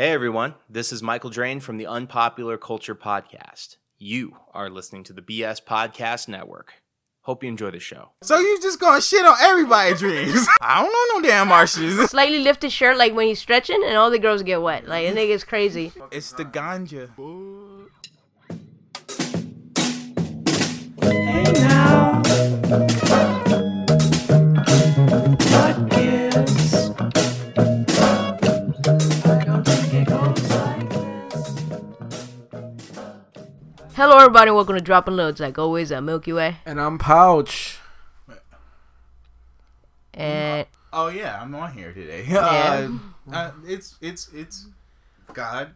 Hey everyone, this is Michael Drain from the Unpopular Culture Podcast. You are listening to the BS Podcast Network. Hope you enjoy the show. So you just gonna shit on everybody's dreams? I don't know no damn Martians. Slightly lift his shirt like when he's stretching, and all the girls get wet. Like, that nigga's crazy. It's the ganja. Hello, everybody, welcome to Dropping Loads. Like always, at Milky Way. And I'm Pouch. And Oh yeah, I'm on here today. Yeah. Uh, uh, it's it's it's God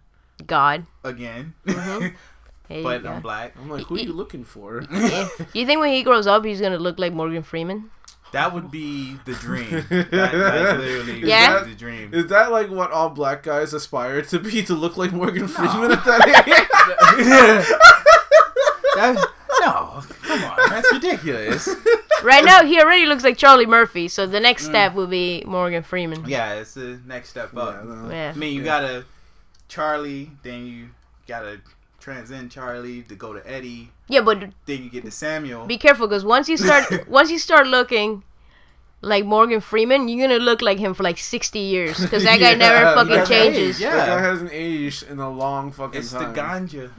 God. again, Hey, but yeah. I'm black. I'm like, who are you looking for? Yeah. You think when he grows up, he's gonna look like Morgan Freeman? That would be the dream. That, that literally Yeah? is the dream. Is that like what all black guys aspire to be? To look like Morgan Freeman at that age? That- no, come on, that's ridiculous. Right now, he already looks like Charlie Murphy. So the next mm. step will be Morgan Freeman. Yeah, it's the next step up. Yeah, no. Yeah. I mean, you gotta Charlie, then you gotta transcend Charlie to go to Eddie, Yeah, but then you get to Samuel. be careful because once you start, once you start looking like Morgan Freeman, you're gonna look like him for like 60 years because that guy Yeah, never fucking that changes. age, yeah. That guy hasn't aged in a long fucking it's the time. ganja.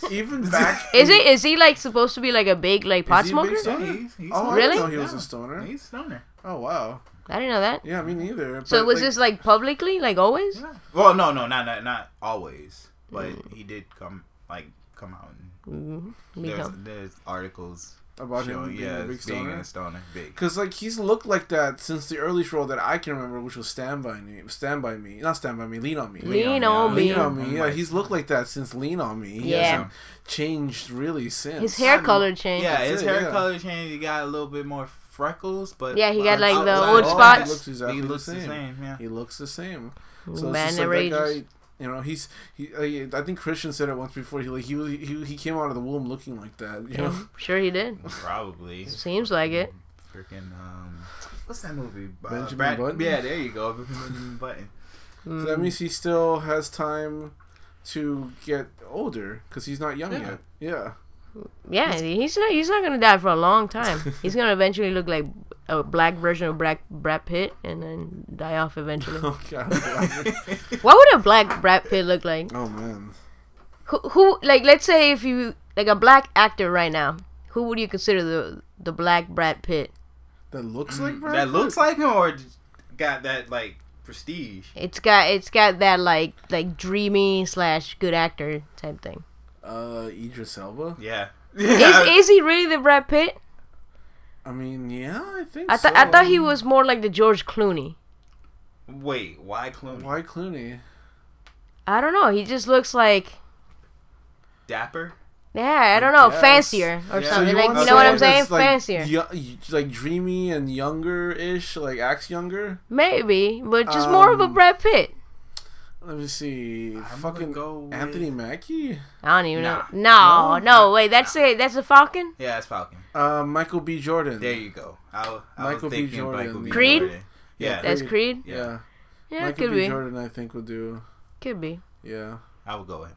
Even back. Is it? Is he like supposed to be like a big like pot Is he a smoker? big stoner? He's, he's Oh, I Really? didn't know he was Yeah. a stoner. He's stoner. Oh wow. I didn't know that. Yeah, me neither. So But, was like, this like publicly, like always? Yeah. Well, no, no, not not, not always, but Mm. he did come like come out. And there's, there's articles about him showing being yeah a big being stoner? a stoner big. Cause like he's looked like that since the earliest role that I can remember, which was Stand by Me. Stand by Me, not Stand by Me. Lean on Me. Lean on on Me. me. Lean on Me. Mm, yeah, he's looked like that since Lean on Me. He Yeah. hasn't changed really since. His hair color changed. Yeah, his it, hair yeah. color changed. He got a little bit more freckles, but Yeah, he got, like, the old spots. He looks exactly he the looks same. Yeah. He looks the same. So Man, it's just that like that guy. You know, he's he. Uh, I think Christian said it once before. He like he was- he he came out of the womb looking like that. You know. Sure he did. Probably. Seems like it. Freaking um, what's that movie? Uh, Brad- Button? Yeah, there you go. Benjamin Button. So Mm. that means he still has time to get older because he's not young Yeah. yet. Yeah. Yeah, he's not. He's not gonna die for a long time. He's gonna eventually look like a black version of Brad Brad Pitt, and then die off eventually. Oh god. what would a black Brad Pitt look like? oh man. Who, who, like, let's say if you like a black actor right now, who would you consider the the black Brad Pitt? That looks like Brad that Pitt? looks like him, or got that like prestige. It's got it's got that like like dreamy slash good actor type thing. uh Idris Elba. Yeah. Is is he really the Brad Pitt? I mean, yeah, I think I so. thought I thought he was more like the George Clooney. Wait, why Clooney? Why Clooney? I don't know. He just looks like Dapper. yeah, I don't know, guess. fancier or Yeah. So something. like you know what I'm saying? like, fancier, yo- like dreamy and younger-ish, like acts younger. maybe, but just more of a Um, Brad Pitt. Let me see. gonna Fucking go with- Anthony Mackie. I don't even Nah. know. No, no, wait, that's a that's a Falcon. Yeah, it's Falcon. Uh, Michael B. Jordan. There you go. I, wa- I Michael was B. Jordan. Michael B. Creed? Jordan. Yeah, That's Creed. Creed. Yeah. Yeah. Yeah, it Michael could B. be. Jordan, I think, would do. Could be. Yeah. I would go with him.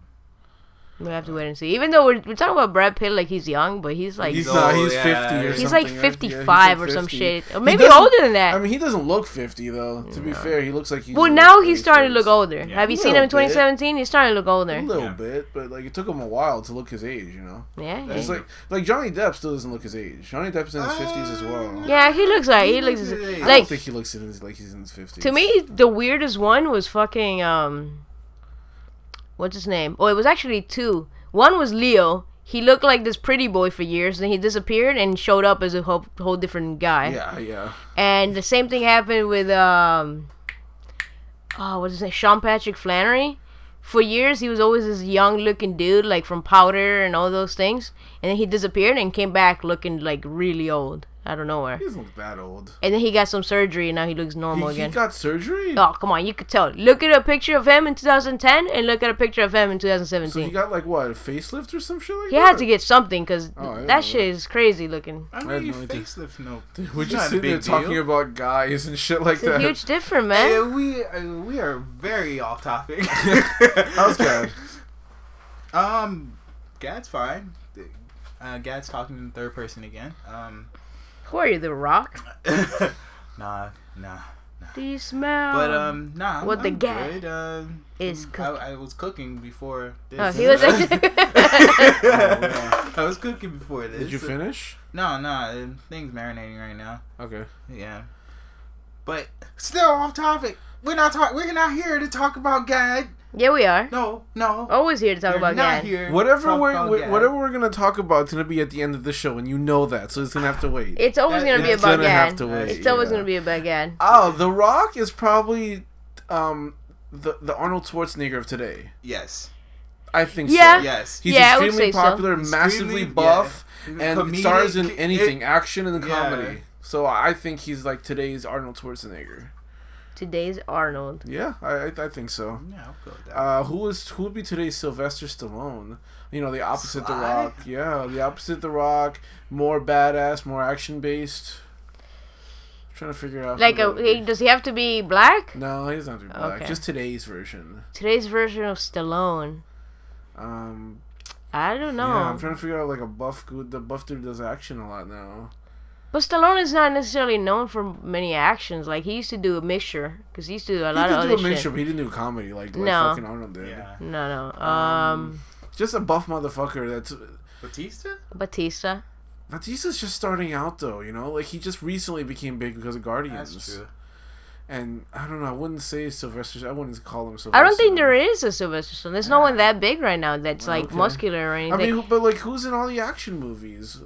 We have to wait and see. Even though we're, we're talking about Brad Pitt like he's young, but he's like he's he's, not. He's yeah. fifty or He's something. like right? 55 Yeah, he's or some shit, or maybe older than that. I mean, he doesn't look fifty though. To be fair, he looks like he's. well, now he's starting to look older. Yeah. Have you seen him in 2017? He's starting to look older. A little Yeah. bit, but like it took him a while to look his age. You know. Yeah, It's yeah. like like Johnny Depp still doesn't look his age. Johnny Depp's in his fifties as well. Yeah, he looks like he looks looks his age. I don't think he looks in his, like he's in his fifties. to me the weirdest one was fucking um what's his name? Oh, it was actually two. One was Leo. He looked like this pretty boy for years, then he disappeared and showed up as a whole, whole different guy. Yeah, yeah. And the same thing happened with um oh what is it? Sean Patrick Flanery. For years he was always this young looking dude, like from powder and all those things. And then he disappeared and came back looking like really old. Out of nowhere. He doesn't look that old. And then he got some surgery, and now he looks normal he again. He got surgery. Oh, come on, you could tell. Look at a picture of him in 2010 and look at a picture of him in 2017. so 2017. he got like what a facelift or some shit like he that. had to get something because Oh, I know that shit is crazy looking. I had mean, no facelift, no. We're just not sitting there big talking about guys and shit like It's a that. huge difference, man. Yeah, we uh, we are very off topic. How's Gad? Um, Gad's fine. Uh, Gad's talking in third person again. Um, Who are you, The Rock? nah, nah. Do you smell? But um, nah. I'm, What the I'm Gad good. Uh, is I, cooking. I was cooking before this. Oh, he was actually. I was cooking before this. Did you finish? No, no. uh, Things marinating right now. Okay. Yeah. But still off topic. We're not talk. We're not here to talk about Gad. Yeah, we are. No, no. Always here to talk We're about not Gad. here. Whatever talk we're about we- whatever we're gonna talk about it's gonna be at the end of the show, and you know that, so it's gonna have to wait. It's always That- gonna be it's about gonna have to wait, It's always yeah. gonna be about Gad. Oh, The Rock is probably um the the Arnold Schwarzenegger of today. Yes. I think Yeah. so. Yes. He's Yeah, I would extremely say so. popular, Extremely- massively yeah. buff, and Comedic, stars in it- anything, action and Yeah. comedy. So I think he's like today's Arnold Schwarzenegger. Today's Arnold. Yeah, I I, I think so. Yeah, I'll go with that. Uh, who is who would be today's Sylvester Stallone? You know, the opposite The Rock. Yeah, the opposite The Rock. More badass, more action based. Trying to figure out. Like, that a, would he, be. he have to be black? No, he doesn't have to be black. Okay. Just today's version. Today's version of Stallone. Um, I don't know. yeah, I'm trying to figure out like a buff dude. The buff dude does action a lot now. But Stallone is not necessarily known for many actions. Like he used to do a mixture because he used to do a lot He lot did of do other a mixture, shit. but he didn't do comedy like, like No. fucking Arnold did. yeah. No, no. Um, Just a buff motherfucker. That's Batista? Batista. Batista's just starting out though. You know, like he just recently became big because of Guardians. That's true. And I don't know. I wouldn't say Sylvester. I wouldn't call him Sylvester. I don't think there is a Sylvester Stallone. There's no one that big right now that's like Okay. muscular or anything. I mean, but like, who's in all the action movies?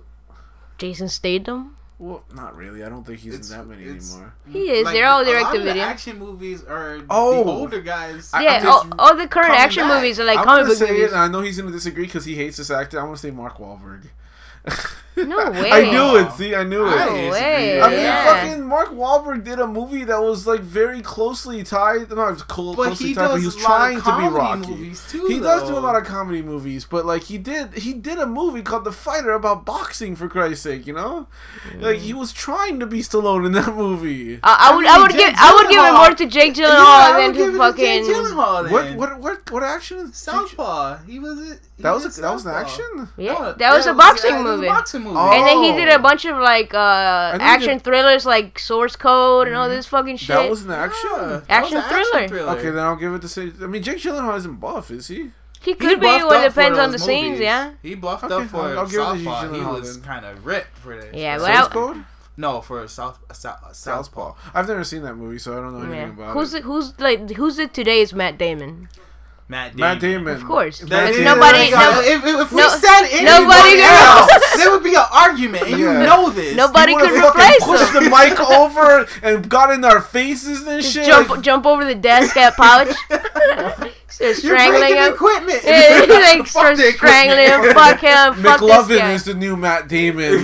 Jason Statham. Well, not really. I don't think he's It's- in that many anymore. He is. Like, They're all a direct to video. action movies are Oh. the older guys. Yeah, all, all the current action back. movies are like I'm comic gonna book say movies. it, and I know he's gonna disagree because he hates this actor. I'm gonna say Mark Wahlberg. No way. I knew it. See, I knew it. No disagree. way. I mean, yeah. fucking Mark Wahlberg did a movie that was like very closely tied. Not cl- But closely he tied, but does he was trying to be comedy Rocky. movies too. he does do a lot of comedy movies, but like he did, he did a movie called The Fighter about boxing. For Christ's sake, you know, like he was trying to be Stallone in that movie. I, I would, I would Jake give, I would give it more to Jake Yeah, Gyllenhaal I than would give to fucking. Jake Gyllenhaal then. What what what what action is Southpaw. He was it. he That was a, that was an action. Yeah, that was a boxing yeah, it movie. Boxing movie. Oh. And then he did a bunch of like uh, action it- thrillers like Source Code and all this fucking shit. That was an action. Yeah, Action was an thriller. Okay, then I'll give it the same. I mean, Jake Gyllenhaal isn't buff, is he? he He could be. Well, it depends on the those scenes. Yeah. He buffed Okay, up for I'll- I'll give it Southpaw. He was kind of ripped for this. Yeah, for but Source I- Code. No, for South, South Southpaw. I've never seen that movie, so I don't know anything Yeah. about Who's it. the, who's like who's it today is Matt Damon? Matt Damon. Matt Damon. Of course. Matt Because That is- Damon. nobody- no- if, if, if we no- said anybody nobody else, gonna- there would be an argument, and Yeah. you know this. Nobody He could fucking replace pushed him. the mic over and got in our faces and Just shit. jump like- jump over the desk at pouch. Start You're strangling breaking him. equipment. Yeah, like Fuck start the strangling equipment. him. Fuck him. McLovin guy. is the new Matt Damon.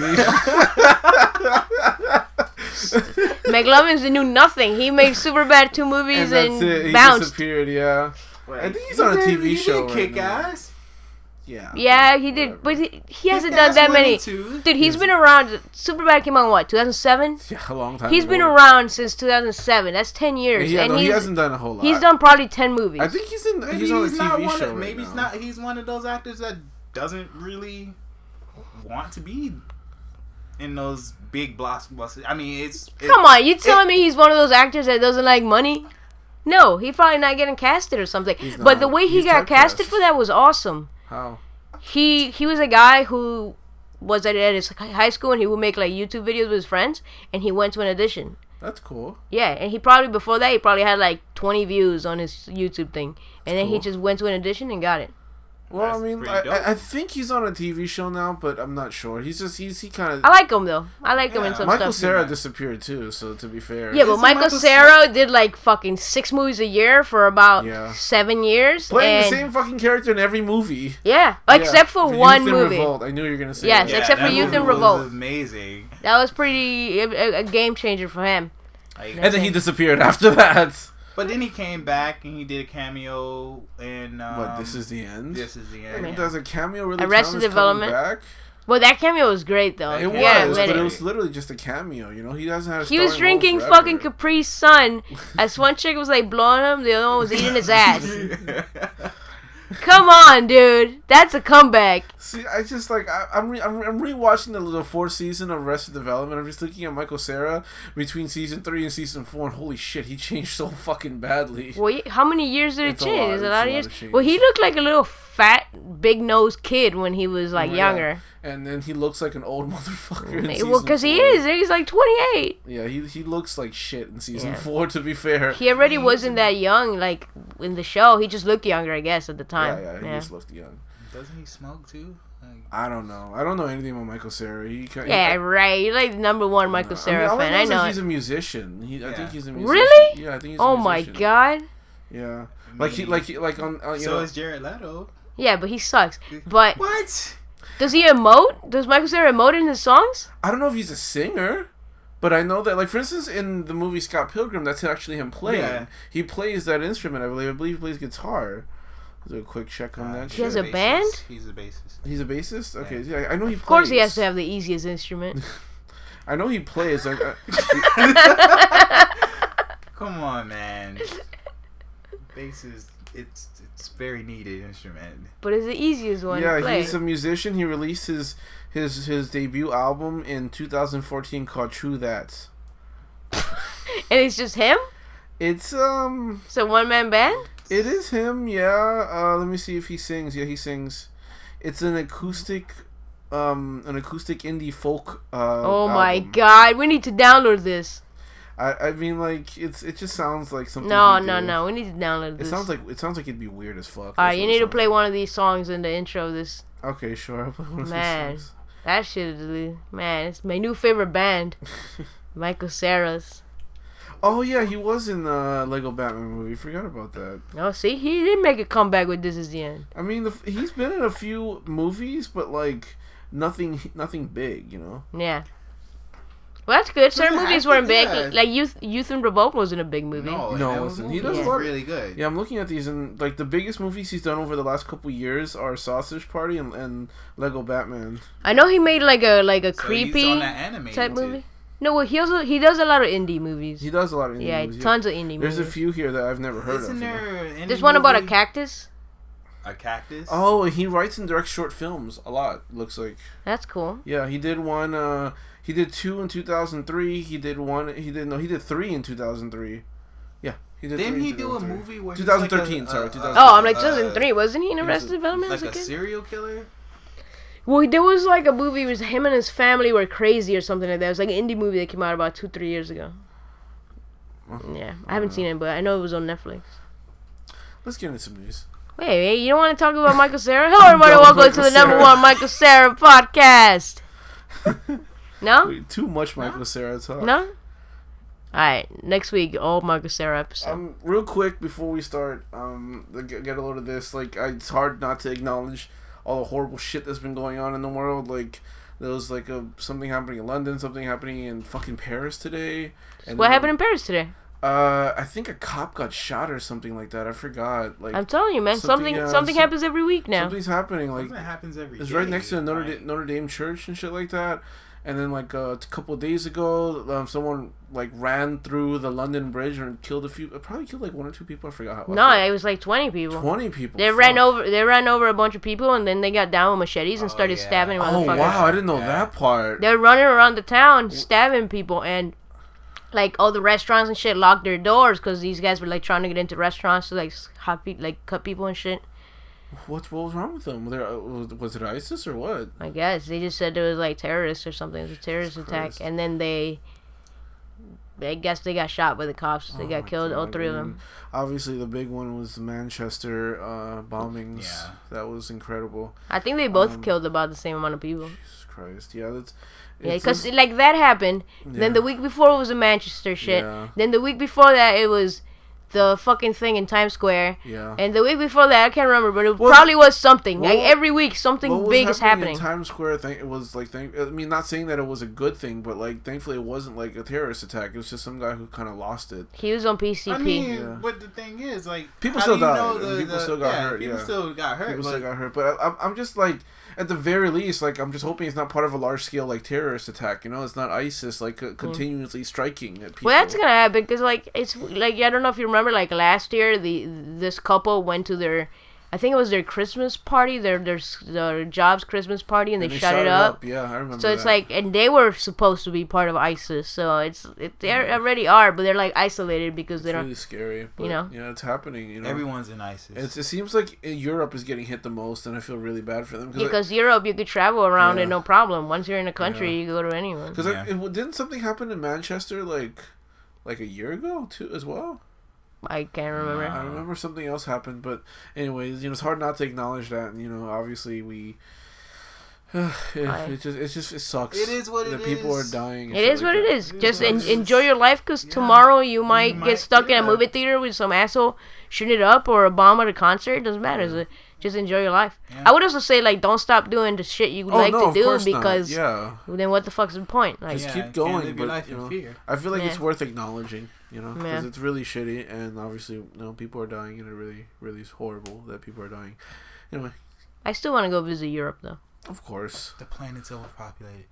McLovin's the new nothing. He made Superbad two movies and and, that's it. He bounced. disappeared. Yeah. Wait, I think he's he on a did- TV he show Did right kick now. ass. Yeah. Yeah, he did, but he, he hasn't done that many. two. Dude, he's been around. Superbad came out what 2007. Yeah, a long time. He's been around since 2007. That's 10 years, Yeah, and no, he hasn't done a whole lot. he's done probably 10 movies. I think he's in. Maybe he's on a not TV one show. Of, right maybe now. he's not. He's one of those actors that doesn't really want to be in those big blockbusters. I mean, it's it- Come on, you telling me he's one of those actors that doesn't like money? No, he's probably not getting casted or something. He's But the way he He's got typecast. casted for that was awesome. How? He he was a guy who was at, at his high school and he would make like YouTube videos with his friends, and he went to an audition. That's cool. Yeah, and he probably before that he probably had like 20 views on his YouTube thing, and then he cool. just went to an audition and got it. Well, That's I mean, I. I, I think he's on a TV show now, but I'm not sure. He's just he's he kind of. I like him though. I like him in some Michael stuff. Sarah Yeah. disappeared too, so to be fair. Yeah, but Michael Michael Cera did like fucking six movies a year for about Yeah. seven years. playing and the same fucking character in every movie. Yeah, Yeah. except for Youth one in movie. Revolt. I knew you were gonna say. Yes, that. except for Youth movie in was Revolt. Amazing. That was pretty a, a- a game changer for him. Like, And then he disappeared after that. But then he came back and he did a cameo in. Um, what? This is the end. This is the I end. mean, yeah. Does a cameo really Arrested count as Development? back? Well, that cameo was great though. It yeah, was, let but it- it was literally just a cameo. You know, he doesn't have. A He was drinking fucking Capri Sun. As one chick was like blowing him, the other one was eating his ass. Come on, dude. That's a comeback. See, I just like I, I'm re- I'm I'm rewatching the, the fourth season of Arrested Development. I'm just looking at Michael Cera between season three and season four, and holy shit, he changed so fucking badly. Well, how many years did it It's a change? lot, a lot a of lot years? of change. well, he looked like a little fat, big nosed kid when he was like Oh, Yeah. Younger. And then he looks like an old motherfucker. In Well, because he is. He's like 28. Yeah, he he looks like shit in season Yeah. four. To be fair. He already wasn't that young, like in the show. He just looked younger, I guess, at the time. yeah, yeah, he yeah. just looked young. Doesn't he smoke too? Like, I don't know. I don't know anything about Michael Cera. He kinda, Yeah, right. You're like the number one Michael I mean, Sarah all fan. know I is know. he's it. a musician. He, I think he's a musician. Really? Yeah, I think he's. a musician. Oh my god. Yeah, I like he like he, like on uh, you so know. is Jared Leto. Yeah, but he sucks. But What? Does he emote? Does Michael Cera emote in his songs? I don't know if he's a singer, but I know that, like, for instance, in the movie Scott Pilgrim, that's actually him playing. Yeah. He plays that instrument, I believe. I believe he plays guitar. Do a quick check on that. He has shit. a band? He's a bassist. He's a bassist. Okay, yeah, I know he. Plays. Of course, he has to have the easiest instrument. I know he plays. Like, uh, Come on, man. Bass is it's it's very needed instrument. but it's the easiest one yeah, to play. he's a musician. He released his his his debut album in 2014 called True That. and it's just him. It's um, It's a one man band. it is him. Yeah. Uh, let me see if he sings. Yeah, he sings. It's an acoustic, um, an acoustic indie folk. Uh, Oh my album. god, we need to download this. I I mean, like it's it just sounds like something. No, no, do. no, we need to download This. It sounds like it sounds like it'd be weird as fuck. All right, you need to play one of these songs in the intro of this. Okay, sure. I'll play one of these Man. songs. That shit is man. It's my new favorite band, Michael Cera's. Oh yeah, he was in the Lego Batman movie. Forgot about that. Oh, see, he didn't make a comeback with "This Is the End." I mean, the, he's been in a few movies, but like nothing, nothing big. You know. Yeah. Well, that's good. Certain movies have weren't big. yeah. Like Youth, Youth in Revolt wasn't a big movie. No, No, it was wasn't. He movie does was a lot- really good. Yeah, I'm looking at these, and like the biggest movies he's done over the last couple years are Sausage Party and, and Lego Batman. I know he made like a like a So creepy he's on that anime type too. movie. No, well, he also he does a lot of indie movies. He does a lot of indie yeah, movies. tons of indie movies. There's a few here that I've never heard Isn't of. there an There's indie one about a cactus. A cactus. Oh, he writes and directs short films a lot. Looks like. That's cool. Yeah, he did one. Uh, he did two in 2003. He did one. He did no. He did three in 2003. Yeah, he did. Didn't three he do a movie where 2013, he's sorry, like a, 2013. Oh, I'm like uh, 2003. Wasn't he in he was Arrested a- Development as like a a kid? serial killer? Well, there was like a movie with him and his family were crazy or something like that. It was like an indie movie that came out about two, three years ago. Yeah, I haven't seen it, but I know it was on Netflix. Let's get into some news. Wait, wait, you don't want to talk about Michael Cera? Hello, everybody. Welcome Michael to the number Cera. one Michael Cera podcast. No, Wait, too much Michael Cera talk. no. All right, next week all Michael Cera episode. Um, real quick before we start, um, get, get a load of this. Like, I, it's hard not to acknowledge all the horrible shit that's been going on in the world. Like, there was like a something happening in London, something happening in fucking Paris today. And what then- happened in Paris today? Uh, I think a cop got shot or something like that. I forgot. Like, I'm telling you, man. something, Something uh, something some- happens every week now. something's happening. Like, Something happens every it's day, right next to the Notre like- Dame, Notre Dame church and shit like that. And then like uh, a couple of days ago, um, someone like ran through the London Bridge and killed a few. Probably killed like one or two people. I forgot how. I No, forgot. it was like 20 people. twenty people. They ran over. They ran over a bunch of people, and then they got down with machetes and Oh, started yeah. stabbing Oh wow! I didn't know Yeah. that part. They're running around the town stabbing people, and like all the restaurants and shit locked their doors because these guys were like trying to get into restaurants to like hot pe- like cut people and shit. What what was wrong with them? Were there, was, was it ISIS or what? I guess they just said it was like terrorists or something. It was a terrorist Jesus attack, Christ. and then they I guess they got shot by the cops. They Oh got my killed. all God, three of them. Obviously, the big one was the Manchester uh, bombings. Yeah. That was incredible. I think they both um, killed about the same amount of people. Jesus Christ. Yeah, that's. Yeah, because like that happened. Then the week before it was the Manchester shit. Yeah. Then the week before that it was the fucking thing in Times Square. Yeah. And the week before that I can't remember, but it Well, probably was something. like every week something What was big is happening. in Times Square. Thing it was like, thank, I mean, not saying that it was a good thing, but like, thankfully, it wasn't like a terrorist attack. It was just some guy who kind of lost it. he was on PCP. I mean, Yeah. but the thing is, like, People still do you died, the- people the- still got yeah, hurt, People yeah. still got hurt. People but still got hurt, but I, I'm, I'm just like, at the very least, like, I'm just hoping it's not part of a large scale like terrorist attack. You know, it's not ISIS like uh, continuously striking at people. Well, that's gonna happen because like it's like I don't know if you remember like last year the this couple went to their, I think it was their Christmas party, their their their job's Christmas party, and they, And shut, it up. Yeah, I remember. So it's that. like, and they were supposed to be part of ISIS. So it's it, they already are, but they're like isolated because they it's don't. really scary. But, know? yeah, it's happening. You know, everyone's in ISIS. It's, it seems like uh, Europe is getting hit the most, and I feel really bad for them because Because Europe, you could travel around Yeah. it no problem. Once you're in a country, Yeah. you go to anyone. because Yeah. didn't something happen in Manchester like like a year ago too as well. I can't remember. I remember something else happened, but anyways, you know, it's hard not to acknowledge that, and you know, obviously we. it, I- it just it just it sucks. It is what that it people is. are dying. and It shit is like what it that. is. It is Just en- enjoy your life, because Yeah. tomorrow you might, might- get stuck in a movie theater with some asshole shooting it up or a bomb at a concert. It doesn't matter. So just enjoy your life. Yeah. I would also say like don't stop doing the shit you Oh like no, to do course not. because yeah, then what the fuck's the point? Like Just Yeah, keep going, but, life you know, fear. I feel like it's worth acknowledging. You know, because Yeah. it's really shitty, and obviously, you know, people are dying, and it really, really is horrible that people are dying. Anyway, I still want to go visit Europe though. of course. The planet's overpopulated.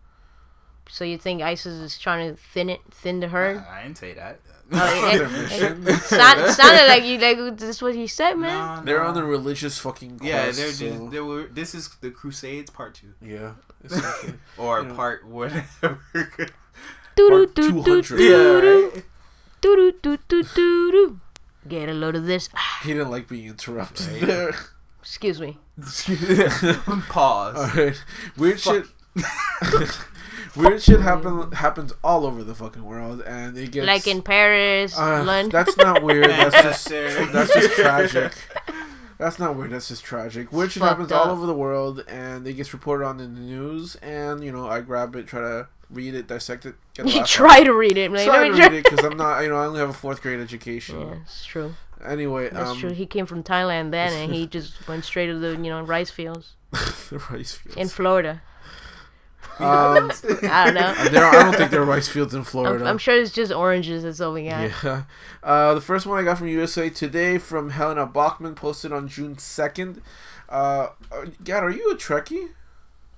So you think ISIS is trying to thin it, thin the herd? I, I didn't say that. Oh, it- Their it sound- sounded like you like this is what he said, man. No, They're on the religious fucking quest. Yeah, they're so- just, they were. This is the Crusades Part Two, yeah. essentially. or You know. Part whatever. Doo-doo, Part doo, 200. doo, doo, doo. Doo, doo, doo, doo, doo. Get a load of this. he didn't like being interrupted Right. there. Excuse me. Pause. All right, weird shit. weird shit happen happens all over the fucking world, and it gets like in Paris, Uh, London. That's not weird. That's just that's just tragic. That's not weird. That's just tragic. Weird shit happens up. all over the world, and it gets reported on in the news. And you know, I grab it, try to read it, dissect it, get you try to read it. Like. Try to read it because I'm not. You know, I only have a fourth grade education. Yeah, it's true. Anyway, That's um, true. He came from Thailand then, and he just went straight to the you know rice fields the rice fields. in Florida. um, I don't know. there I don't think there are rice fields in I'm, Florida. I'm sure it's just oranges. That's all we got. Yeah. Uh, the first one I got from USA Today from Helena Bachmann, posted on June 2nd. Uh, uh, Gad, are you a Trekkie?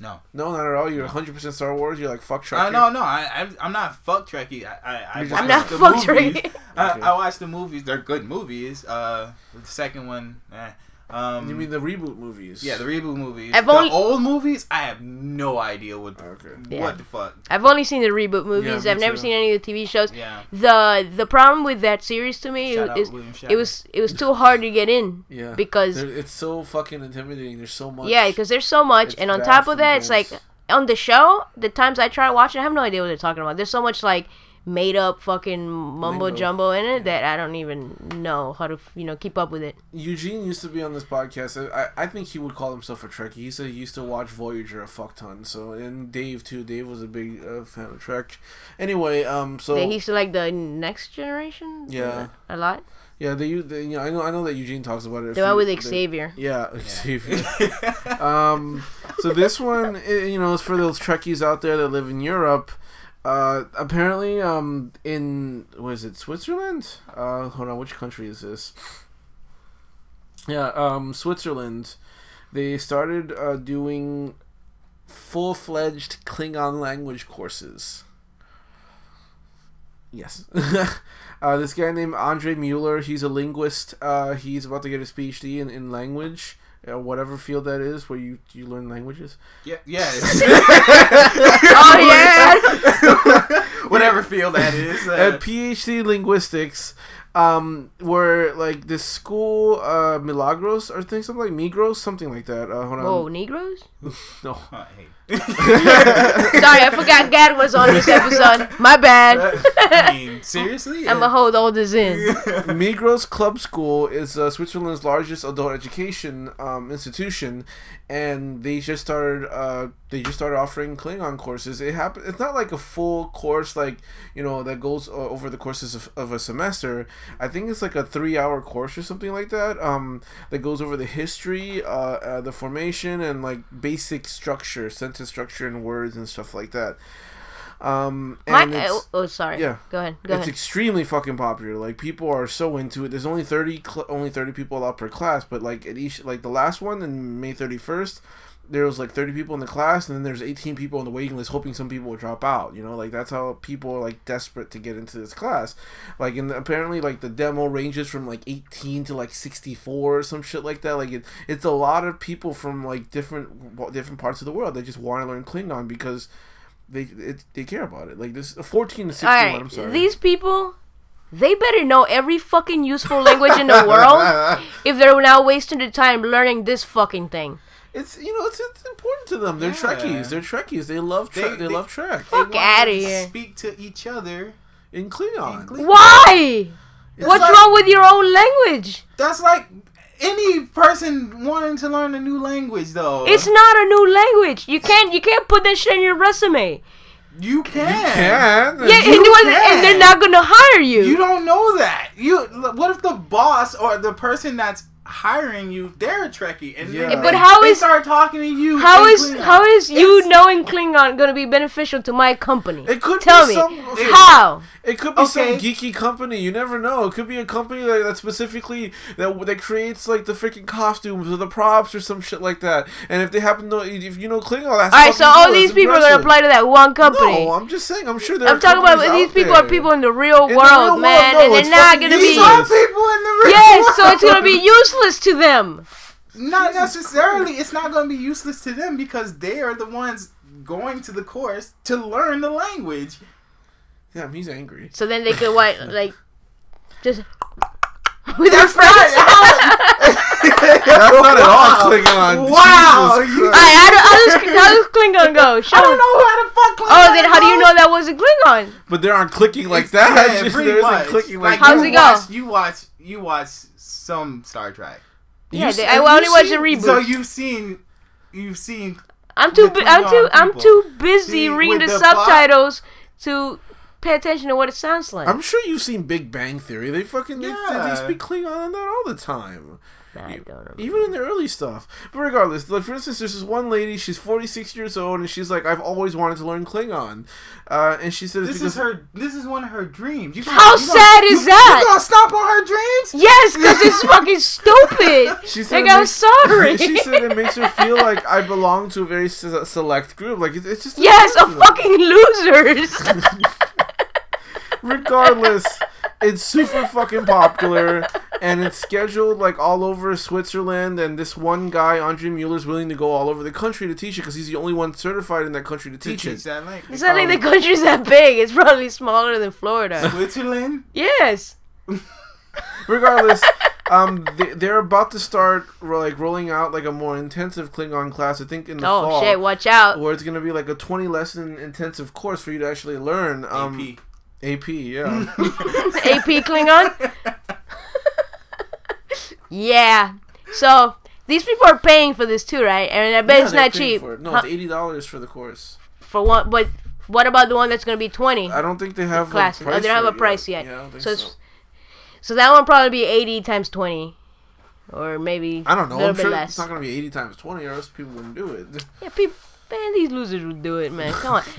No. No, not at all. You're 100% Star Wars. You're like, fuck Trekkie. Uh, no, no, I, I'm, I'm not fuck Trekkie. I, I, I You're just I'm not fuck. Trekkie. I. I watched the movies. They're good movies. Uh, the second one, eh. Um, You mean the reboot movies? yeah, the reboot movies. I've the only- old movies, I have no idea what the, Okay. Yeah. what the fuck. I've only seen the reboot movies. me I've never too. seen any of the TV shows. Yeah. The the problem with that series to me Shout is it was it was too hard to get in Yeah. because There- it's so fucking intimidating. There's so much. yeah, because there's so much, It's and on top of that, it's like on the show. The times I try watching, I have no idea what they're talking about. There's so much like made up fucking mumbo Lingo. jumbo in it that I don't even know how to you know keep up with it. Eugene used to be on this podcast. I, I think he would call himself a Trekkie. He said he used to watch Voyager a fuck ton. So and Dave too. Dave was a big uh, fan of Trek. Anyway, um, so They used to like the next generation. Yeah. a lot. yeah, they, they you know I know I know that Eugene talks about it. a The one few- with they- Xavier. Yeah, Xavier. um, so this one, i- you know, is for those Trekkies out there that live in Europe. Uh, apparently, um, in was it, Switzerland? Uh, hold on, which country is this? Yeah, um, Switzerland. They started uh, doing full-fledged Klingon language courses. Yes. uh, this guy named Andre Mueller, he's a linguist. Uh, he's about to get his PhD in, in language, uh, whatever field that is, where you you learn languages. Yeah, yeah. Oh yeah. Whatever field that is. At Uh, PhD linguistics. um, where like this school, uh, Milagros or things something like Migros, something like that. Uh, hold on. Whoa, Negroes? No. Uh, hey. Sorry, I forgot Gad was on this episode. My bad. I mean, seriously? I'ma hold all this in. Migros Club School is uh, Switzerland's largest adult education um, institution, and they just started. Uh, they just started offering Klingon courses. It happened. It's not like a full course, like you know, that goes uh, over the courses of, of a semester. I think it's like a three-hour course or something like that. Um, that goes over the history, uh, uh the formation, and like basic structure, sentence structure, and words and stuff like that. Um, My, and it's- oh, oh, sorry. yeah. Go ahead. Go it's ahead. extremely fucking popular. Like people are so into it. There's only thirty, cl- only thirty people allowed per class. But like at each, like the last one in May thirty first, there was like thirty people in the class, and then there's eighteen people on the waiting list, hoping some people would drop out. You know, like that's how people are like desperate to get into this class. Like and apparently like the demo ranges from like eighteen to like sixty four or some shit like that. Like it, it's a lot of people from like different different parts of the world that just want to learn Klingon because. They it, they care about it. Like this, fourteen to sixty All. I'm sorry. these people, they better know every fucking useful language in the world if they're now wasting their time learning this fucking thing. It's you know it's, it's important to them. They're Yeah. Trekkies. They're Trekkies. They love Trek. They- They, they- love Trek. Fuck They outta want to here. Speak to each other. In Klingon. In Klingon. Why? What's like- wrong with your own language? That's like any person wanting to learn a new language, though. It's not a new language. You can't you can't put that shit in your resume. you can. Can Yeah, and, You it was- can. and they're not gonna hire you. You don't know that. You. What if the boss or the person that's hiring you, they're a Trekkie, and Yeah. then But they- how they is- start talking to you? how in is Klingon. how is you It's- knowing Klingon gonna be beneficial to my company? It could Tell be me some, okay, how. It could be some geeky company. You never know. It could be a company that, that specifically that that creates like the freaking costumes or the props or some shit like that. And if they happen to, if you know Klingon, that's All right, so fucking all cool. these That's people are gonna apply to that one company. No, I'm just saying. I'm sure there. I'm talking about these out people are people in the real In the world, real world, man, no, and they're not gonna These be. are people in the real Yes, so it's gonna be useless to them. Not necessarily. It's not going to be useless to them because they are the ones going to the course to learn the language. Yeah, he's angry. So then they could what like just with their That's friends. That's not at all Klingon. Wow, Jesus you- Alright, how, do- how does how does Klingon go? Show I don't me. know how the fuck. Oh, then how do you know that was a Klingon? But they aren't clicking like that. Yeah, Just- pretty there isn't much. clicking like, How's you it go? Watch, you watch. You watch some Star Trek. Yeah, You they, s- I have only you watched seen- the reboot. So you've seen. You've seen. I'm too. Bu- I'm too. Klingon I'm too busy See, reading the, with the plot- subtitles to pay attention to what it sounds like. I'm sure you've seen Big Bang Theory. They fucking they, they, they speak Klingon on that all the time. I don't remember. Even in the early stuff. But regardless, like for instance, there's this one lady. She's 46 years old, and she's like, "I've always wanted to learn Klingon," uh, and she says This is her. This is one of her dreams. You How you gonna- sad is you- that? You gonna stop on her dreams? Yes, because it's fucking stupid. she said Like it I'm makes- sorry. she said it makes her feel like I belong to a very se- select group. Like it's, it's just yes, of impersonal. fucking losers. regardless, it's super fucking popular, and it's scheduled like all over Switzerland. And this one guy, Andre Mueller, is willing to go all over the country to teach it because he's the only one certified in that country to To teach it. that language. it's not like the Um, country's that big. It's probably smaller than Florida. Switzerland. yes. Regardless, um, they, they're about to start like rolling out like a more intensive Klingon class. I think in the Oh fall. Oh shit! Watch out. Where it's gonna be like a twenty lesson intensive course for you to actually learn. Um, AP. AP, yeah. AP Klingon. yeah. So these people are paying for this too, right? And I bet Yeah, it's not cheap. It. No, Huh? it's eighty dollars for the course. for one. But what about the one that's gonna be twenty? I don't think they have Class. a Oh, price. they don't have a price yet. Yeah, I don't think So so. so that one probably be eighty times twenty, or maybe I don't know. I'm sure less. it's not gonna be eighty times twenty, or else people wouldn't do it. Yeah, people. Man, these losers would do it, man. Come on.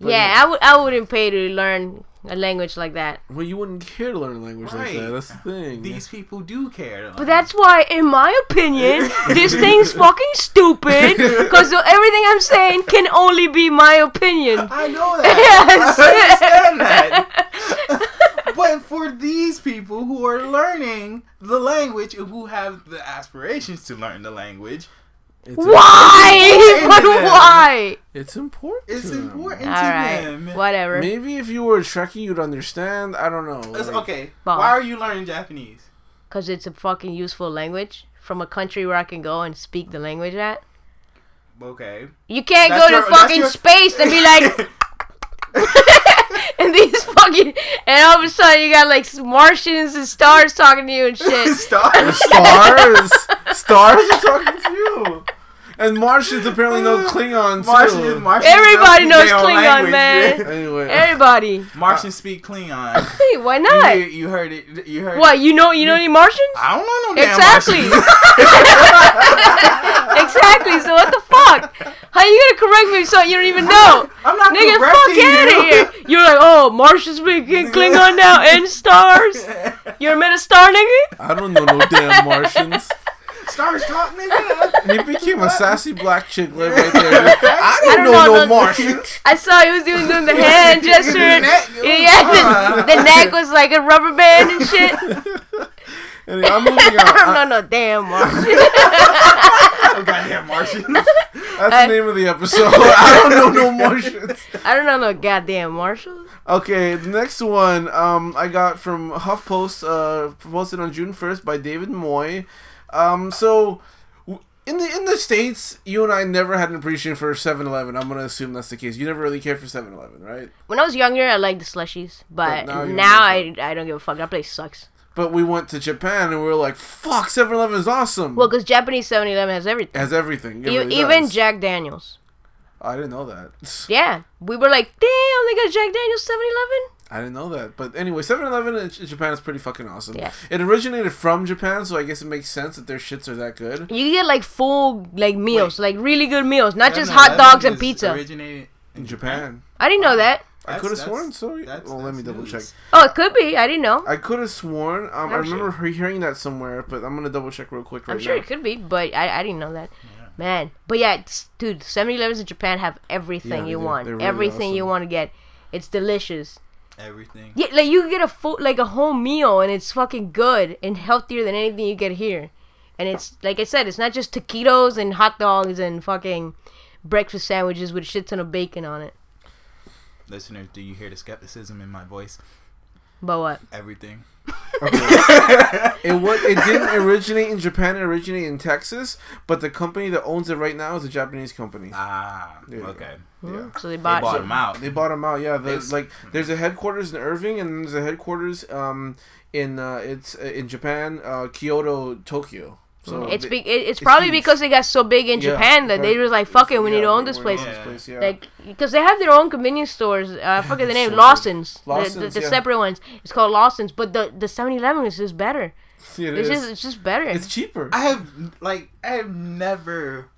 But yeah, yeah. I would. I wouldn't pay to learn a language like that. Well, you wouldn't care to learn a language like that. That's the thing. These people do care. But that's why, in my opinion, this thing's fucking stupid. Because everything I'm saying can only be my opinion. I know that. Yes. I understand that. but for these people who are learning the language, who have the aspirations to learn the language, It's Why? to but why? It's important. It's to important All to right, them. whatever. Maybe if you were a Trekkie, you'd understand. I don't know. Like- okay. Well- Why are you learning Japanese? Because it's a fucking useful language from a country where I can go and speak the language at. Okay. You can't That's go your- to fucking your- space and be like, and these fucking, and all of a sudden you got like Martians and stars talking to you and shit. stars, Stars, stars are talking to you, and Martians apparently know Klingon too. Martians, Martians Everybody don't knows speak their own Klingon, language, man. Anyway, Everybody. Martians speak Klingon. Hey, why not? hear- you heard it. You heard What, you know you know any Martians? I don't know no damn Exactly. Martians. exactly. So what the fuck? How you gonna correct me so you don't even know? I'm not Nigga, fuck correcting out of here. You're like, oh, Martians speaking Klingon now and stars. You're a metastar nigga? I don't know no damn Martians. Star Talk, nigga. He became a sassy black chick right right there. I don't, don't know, know no Martians. I saw he was doing, doing the hand gesture. The neck, yeah, the, the neck was like a rubber band and shit. Anyway, I'm moving I don't on. know no damn Martian. Oh, goddamn Martians. That's the name of the episode. I don't know no Martians. I don't know no goddamn Martians. Okay, the next one um, I got from HuffPost, uh, posted on June first by David Moye. Um, so in the in the states, you and I never had an appreciation for 7-Eleven. I'm gonna assume that's the case. You never really cared for 7-Eleven, right? When I was younger, I liked the slushies, but, But now now, I, I don't give a fuck. That place sucks. But we went to Japan and we were like, "Fuck, 7-Eleven is awesome." Well, because Japanese 7 Eleven has everything. has everything. It really even does. Jack Daniels. I didn't know that. Yeah. We were like, damn, they got Jack Daniels 7 Eleven? I didn't know that. But anyway, 7-Eleven in Japan is pretty fucking awesome. Yeah. It originated from Japan, so I guess it makes sense that their shits are that good. You get like full like meals, like really good meals, not just hot dogs and pizza. Originated In Japan. I didn't know that. I could have sworn so. that's- Well, let me that's double check. Oh, it could be. I didn't know. I could have sworn. Um, I remember he- hearing that somewhere, but I'm gonna double check real quick right I'm sure now. it could be, but I, I didn't know that. Man. But yeah, it's, dude, 7 Elevens in Japan have everything Yeah, you do. want. Really everything you want to get. It's delicious. Everything. Yeah, like you get a full, like a whole meal, and it's fucking good and healthier than anything you get here. And it's like I said, it's not just taquitos and hot dogs and fucking breakfast sandwiches with shit ton of bacon on it. Listeners, do you hear the skepticism in my voice? But what? Everything. It was. It didn't originate in Japan. It originated in Texas, but the company that owns it right now is a Japanese company. Ah, There go. okay. Yeah. So they They bought. bought them out. They bought them out. Yeah, the, like there's a headquarters in Irving, and there's a headquarters um in uh, it's uh, in Japan, uh, Kyoto, Tokyo. So It's be, it, it's it's probably huge. because they got so big in Yeah, Japan that they right. was like, "Fuck it, we need to own this we place." Yeah. place. Like, because they have their own convenience stores. Uh, I forget the name. So good. Lawson's. The- the, the yeah. separate ones. It's called Lawson's, but the the 7-Eleven is just better. See, it It's is. just it's just better. It's cheaper. I have like I have never,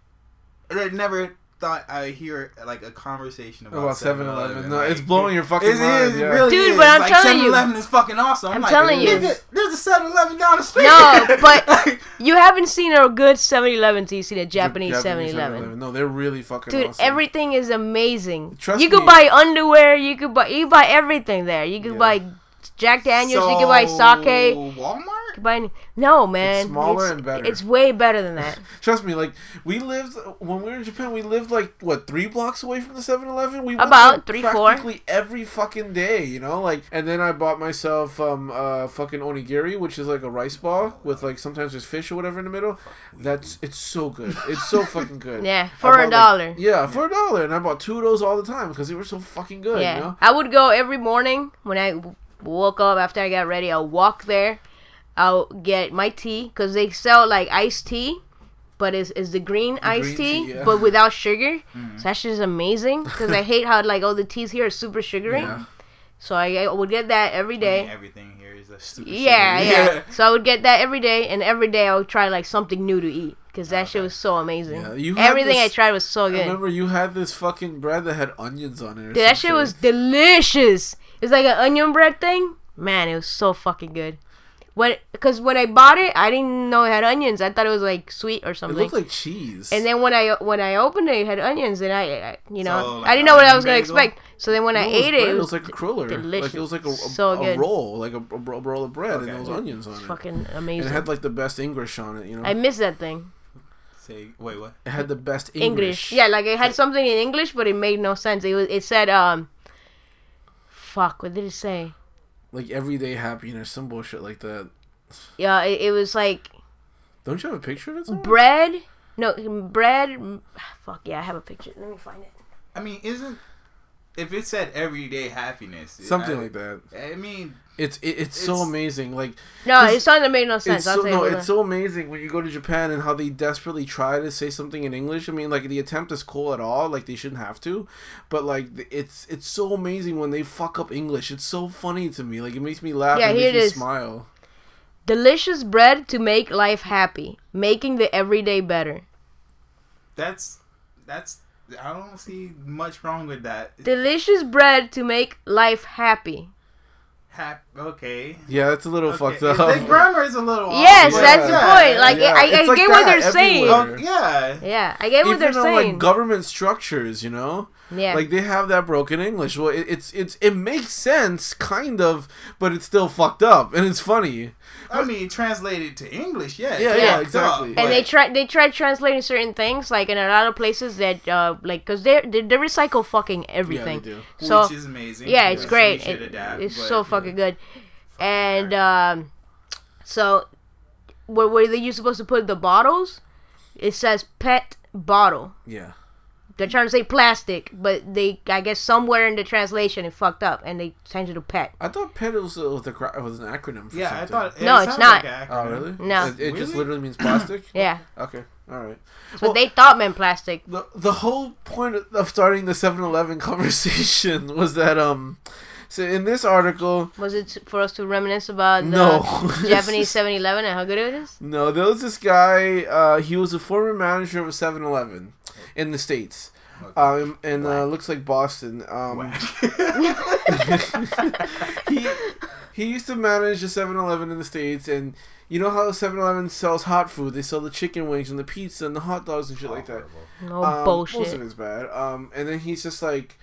I never thought I hear like a conversation about, About 7-Eleven. 7-Eleven. No, Like, it's blowing your fucking it mind, is, yeah. really Dude, is. but I'm like, telling you. 7-Eleven is fucking awesome. I'm, I'm like, telling you. There's a 7-Eleven down the street. No, but you haven't seen a good 7-Eleven till you see the Japanese 7-Eleven. No, they're really fucking awesome. Dude, awesome. everything is amazing. Trust you could buy underwear. You could buy you could buy everything there. You could Yeah. buy Jack Daniels. you could buy sake. Walmart. Could no man. smaller it's, and better. It's way better than that. Trust me, like we lived when we were in Japan. We lived like what three blocks away from the 7-Eleven. We went About there three, four. practically every fucking day. You know, like and then I bought myself um uh fucking onigiri, which is like a rice ball with like sometimes there's fish or whatever in the middle. That's it's so good. It's so fucking good. Yeah, for bought, a like- dollar. yeah, for a dollar, and I bought two of those all the time because they were so fucking good. yeah, You know? I would go every morning when I woke up after I got ready. I'll walk there. I'll get my tea because they sell like iced tea, but it's, it's the green iced green tea, tea, yeah. but without sugar. Mm-hmm. So that's just amazing because I hate how like all the teas here are super sugary. Yeah. So I, I would get that every day. I mean, everything here is a super. Yeah, sugary. yeah. So I would get that every day, and every day I would try like something new to eat because that shit was so amazing. Yeah, you had Everything I this- tried was so I good. remember you had this fucking bread that had onions on it. Or Dude, that shit was delicious. It was like an onion bread thing. Man, it was so fucking good. When, cause when I bought it, I didn't know it had onions. I thought it was like sweet or something. It something. looked like cheese. and then when I when I opened it, it had onions, and I, I you know, So, like I didn't know what I was gonna bagel? expect. So then when I No, it was ate bread. it, it it was, was like a cruller. delicious. Like it was like a, a, So a roll, like a, a roll of bread, and Okay. there was onions on it. fucking And amazing. it had like the best English on it, you know. I miss that thing. Take wait what? It had the best English. English. Yeah, like it had something in English, but it made no sense. It was. It said, um, fuck. What did it say? Like everyday happiness, some bullshit like that. Yeah, it, it was like Don't you have a picture of it? somewhere? bread. No, bread. Fuck yeah, I have a picture. Let me find it. I mean, isn't if it said everyday happiness, Something I, like that. I mean, It's it, it's, so amazing. Like No, It's- not something that made no sense. it's so no, what it's so amazing when you go to Japan and how they desperately try to say something in English. I mean, like the attempt is cool at all. Like they shouldn't have to, but like it's it's so amazing when they fuck up English. It's so funny to me. Like it makes me laugh. Yeah, and here makes it me is. Smile. Delicious bread to make life happy, making the everyday better. that's that's I don't see much wrong with that. Delicious bread to make life happy. Hap- okay. Yeah, it's a little okay. fucked up. The grammar is a little off, Yes, but- that's the point. Like yeah. I, I It's like get what they're saying. everywhere. Oh, yeah. Yeah, I get what Even they're though saying. like government structures, you know, yeah, like they have that broken English. Well, it, it's it's it makes sense, kind of, but it's still fucked up, and it's funny. I mean, translated to English, yeah. Yeah, it's yeah, exactly. up, and they try they try translating certain things like in a lot of places that uh like because they they they recycle fucking everything. do. So which is amazing. yeah, it's Yes, great. we should It- adapt, it's but, so fucking know. good. And um, so where where they you supposed to put the bottles? It says pet bottle. Yeah. They're trying to say plastic, but they I guess somewhere in the translation it fucked up and they changed it to pet. I thought PET was, was, a, was an acronym. For Yeah, I thought. it No, it's not. Like an Oh really? No. It, it just literally means plastic. Yeah, Okay. All right. but Well- they thought meant plastic. The the whole point of starting the 7-Eleven conversation was that um, so in this article, Was it for us to reminisce about the No. Japanese 7-Eleven and how good it is? no, there was this guy. Uh, he was a former manager of a 7-Eleven in the states. Um, and uh, looks like Boston. Um, he he used to manage a 7-Eleven in the states, and you know how 7-Eleven sells hot food? They sell the chicken wings and the pizza and the hot dogs and shit like that. No Um, Most bullshit. of it's bad. Um, and then he's just like,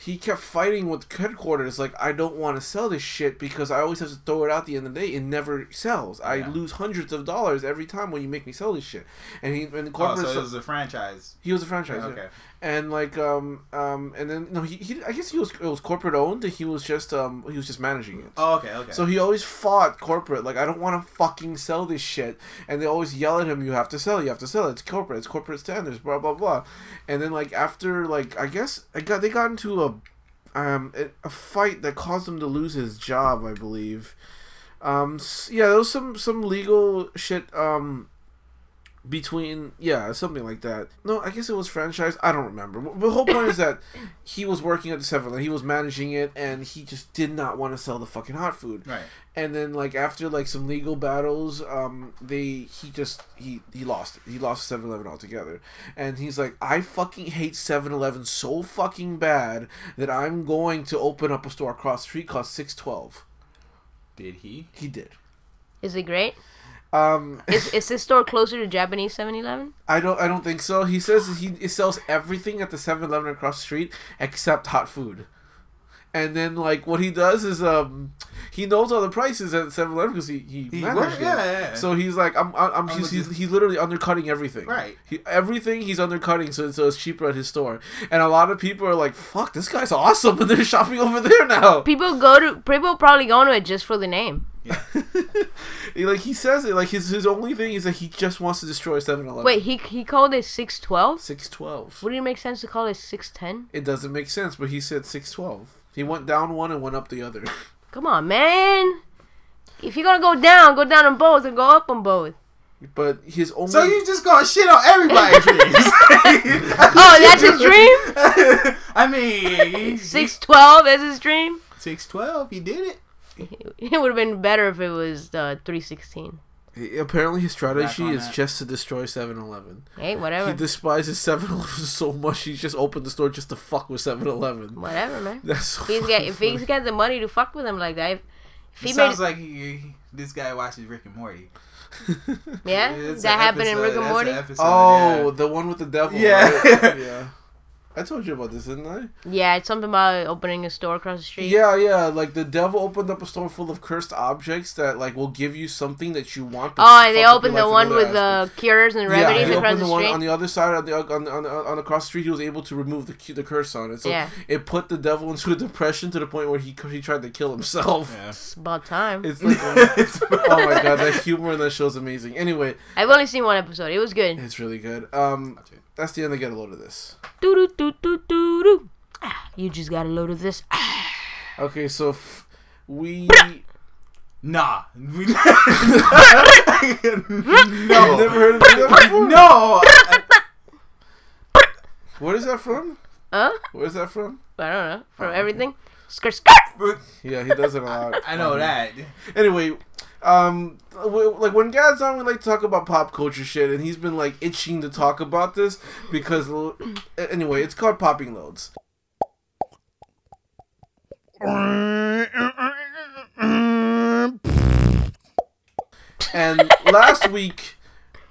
he kept fighting with headquarters. Like, I don't want to sell this shit because I always have to throw it out at the end of the day. It never sells. I Yeah. lose hundreds of dollars every time when you make me sell this shit. And he and the Oh, corporate. so it was a franchise. he was a franchise. yeah. Okay. And like um um and then no he, he I guess he was it was corporate owned. He was just um he was just managing it. Oh, okay, okay. So he always fought corporate, like I don't want to fucking sell this shit, and they always yell at him, "You have to sell, you have to sell. It's corporate, it's corporate standards, blah blah blah." And then like after like I guess I got they got into a um a, a fight that caused him to lose his job, I believe. Um yeah, there was some some legal shit um between yeah something like that no i guess it was franchise i don't remember But the whole point is that he was working at the 7 he was managing it and he just did not want to sell the fucking hot food right. and then like after like some legal battles um they he just he he lost it. he lost 7-eleven altogether and he's like i fucking hate 7-eleven so fucking bad that i'm going to open up a store across the street called 612 Did he? he did Is it great? Um Is, is this store closer to Japanese 7-Eleven? I don't. I don't think so. He says he, sells everything at the 7-Eleven across the street except hot food. And then like what he does is um he knows all the prices at 7-Eleven because he he, He managed worked- it. yeah, yeah, yeah. So he's like I'm I'm, I'm I'm he's, with he's, he's literally undercutting everything. Right. He, everything he's undercutting so so it's cheaper at his store. And a lot of people are like fuck this guy's awesome and they're shopping over there now. People go to people probably go to it just for the name. Yeah. He, like he says it like his his only thing is that he just wants to destroy 7-Eleven. Wait, he he called it 612? 612. Wouldn't it make sense to call it 610? It doesn't make sense, but he said 612. He went down one and went up the other. Come on, man. If you're gonna go down, go down on both and go up on both. but his only So you just gonna shit on everybody's dreams? Oh, that's his dream? I mean, 612 is his dream? six twelve. He did it. It would have been better if it was uh, 316. Apparently his strategy is that. just to destroy 7-Eleven. Hey, whatever. He despises 7-Eleven so much he just opened the store just to fuck with 7-Eleven. Whatever, man. That's so If he's got, if he's got the money to fuck with him like that, if, if he It made, sounds like he, he- this guy watches Rick and Morty. yeah, It's that an happened in Rick and that's an Morty. episode, Oh, yeah. the one with the devil. Yeah. right? yeah. I told you about this, didn't I? Yeah, it's something about opening a store across the street. Yeah, yeah. Like the devil opened up a store full of cursed objects that like will give you something that you want. but Oh, and they opened the one with the aspects. cures and Yeah, remedies he across opened the the one street. on the other side on the on, on, on, on across the street. He was able to remove the the curse on it. So Yeah. it put the devil into a depression to the point where he he tried to kill himself. Yeah. It's about time. It's like, oh my god, that humor in that show is amazing. Anyway, I've only seen one episode. It was good. it's really good. Um, that's the end. of Get a load of this. Doo doo doo doo doo. Ah, You just got a load of this. Ah. Okay, so f- we Nah. We- no. never heard of that before. No. What is that from? Huh? Where's that from? I don't know. Oh, From everything. Skirt skirt. Yeah, he does it a lot. I know that. Anyway, um, like when Gad's on, we like to talk about pop culture shit, and he's been like itching to talk about this because, anyway, it's called popping loads. And last week,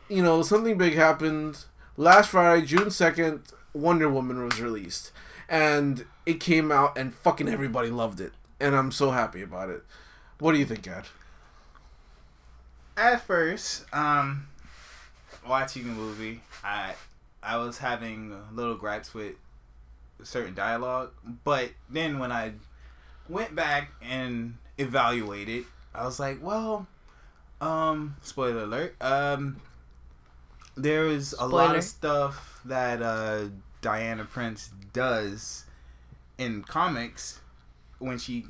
you know, something big happened. Last Friday, June 2nd, Wonder Woman was released. And it came out, and fucking everybody loved it. And I'm so happy about it. What do you think, Gad? At first, um, watching the movie, I I was having little gripes with certain dialogue, but then when I went back and evaluated, I was like, well, um, spoiler alert, um, there is a lot of stuff that uh, Diana Prince does in comics when she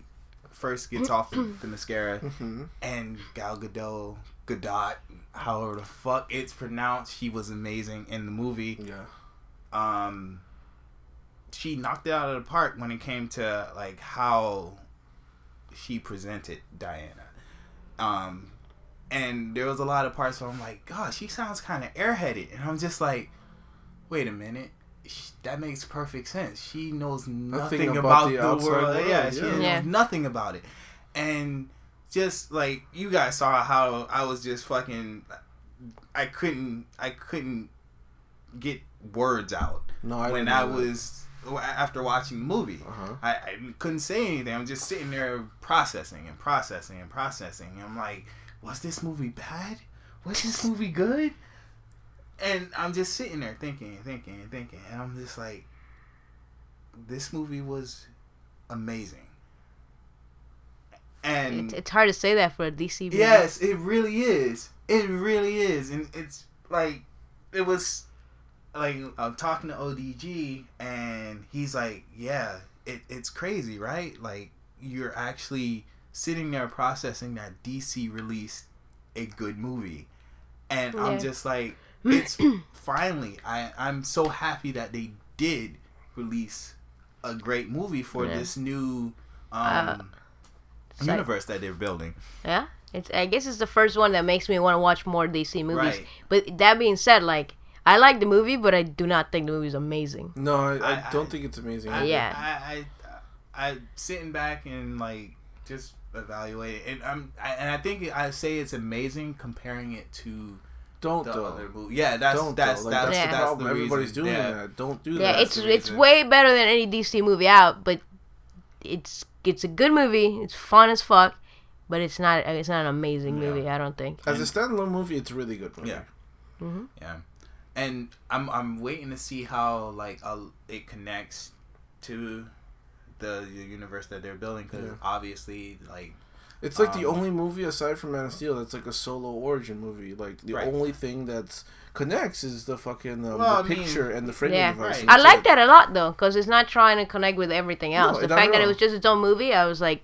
first gets off the, the Themyscira Mm-hmm. and Gal Gadot, Gadot, however the fuck it's pronounced, she was amazing in the movie. Yeah. Um, she knocked it out of the park when it came to like how she presented Diana. Um, and there was a lot of parts where I'm like, God, she sounds kind of airheaded, and I'm just like, wait a minute. sh- That makes perfect sense. She knows nothing, about about, the the, world. world, Yeah, she yeah. knows Yeah. nothing about it. And just like you guys saw how I was just fucking I couldn't I couldn't get words out No, I when I that. was after watching the movie. Uh-huh. I, I couldn't say anything. I'm just sitting there processing and processing and processing. I'm like, was this movie bad? Was this movie good? And I'm just sitting there thinking and thinking and thinking, and I'm just like, this movie was amazing. And It's, it's hard to say that for a DC movie. Yes, it really is. It really is, and it's like it was like I'm talking to ODG, and he's like, "Yeah, it, it's crazy, right? Like you're actually sitting there processing that DC released a good movie, and Yeah. I'm just like, it's finally. I I'm so happy that they did release a great movie for Yeah. this new um, Uh, Psych. universe that they're building. Yeah. It's. I guess it's the first one that makes me want to watch more DC movies. Right. But that being said, like I like the movie, but I do not think the movie's amazing. No, I, I, I- don't I- think it's amazing. I, Yeah. I, I, I, sitting back and like just evaluate it, and I'm, I, and I think I say it's amazing comparing it to don't the though. Yeah, that's don't that's. Like, that's, that's, Yeah. the problem. Everybody's doing yeah. that. Don't do Yeah, that. it's it's way better than any DC movie out, but it's it's a good movie. It's fun as fuck, but it's not it's not an amazing Yeah. movie. I don't think. As a standalone movie, it's a really good movie. Yeah. Mm-hmm. Yeah, and I'm I'm waiting to see how like uh, it connects to the, the universe that they're building because Yeah. obviously like It's like the Um, only movie aside from Man of Steel that's like a solo origin movie. Like the Right. only thing that's connects is the fucking um, Well, the I mean- picture and the framing Yeah, device. Right. I that's like that a lot though, because it's not trying to connect with everything else. No, the fact that it was just its own movie, I was like,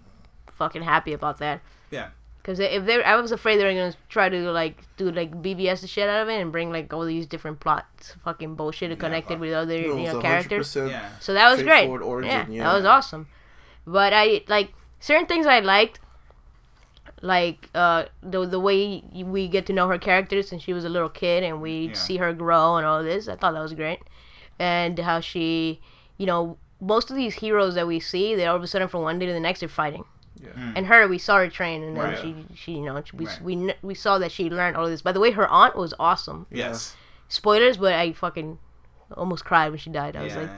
fucking happy about that. Yeah. Because if they, I was afraid they were gonna try to like do like BVS the shit out of it and bring like all these different plots, fucking bullshit to connected fuck. with other you know characters. yeah So that was great. origin, yeah, yeah. that was awesome. But I like certain things I liked, like uh the the way we get to know her characters since she was a little kid and we Yeah. see her grow and all this. I thought that was great, and how she, you know, most of these heroes that we see, they all of a sudden from one day to the next they're fighting. Yeah. Mm. And her, we saw her train, and then Right. she, she, you know, we, Right. we we saw that she learned all of this. By the way, her aunt was awesome. yes Spoilers, but I fucking almost cried when she died. I was yeah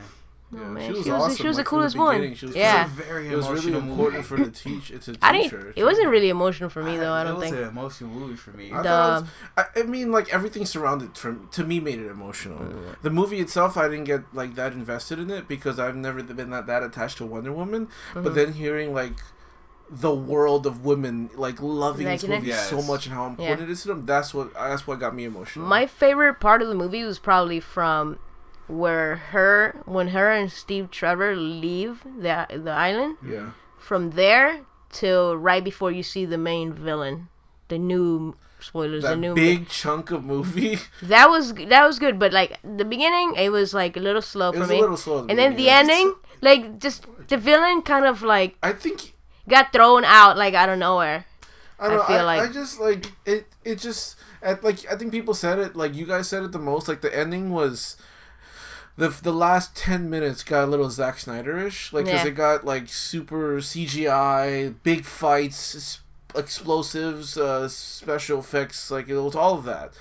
like, Yeah, man, she was she was- awesome. she was the like, from coolest one. She was Yeah. Very It was really important movie. for her to teach. It's a teacher. I didn't. It wasn't really emotional for me though. I don't was think. an emotional movie for me. I, The- was, I, I mean, like everything surrounded from to me made it emotional. Mm. The movie itself, I didn't get like that invested in it because I've never been that that attached to Wonder Woman. Mm-hmm. But then hearing like the world of women like loving this Liking it? movie so much and how important Yeah. it is to them, that's what that's what got me emotional. My favorite part of the movie was probably from where her when her and Steve Trevor leave the the island. yeah. From there till right before you see the main villain, the new spoilers, the new big chunk of movie. that was that was good, but like the beginning, it was like a little slow it for was me. a little slow. and then the ending, like just the villain kind of like I think got thrown out like out of nowhere. I, don't I feel I, like- I just like it. It just at, like I think people said it. Like you guys said it the most. Like the ending was. The, the last 10 minutes got a little Zack Snyder-ish like because Yeah. it got like super CGI big fights explosives uh, special effects like it was all of that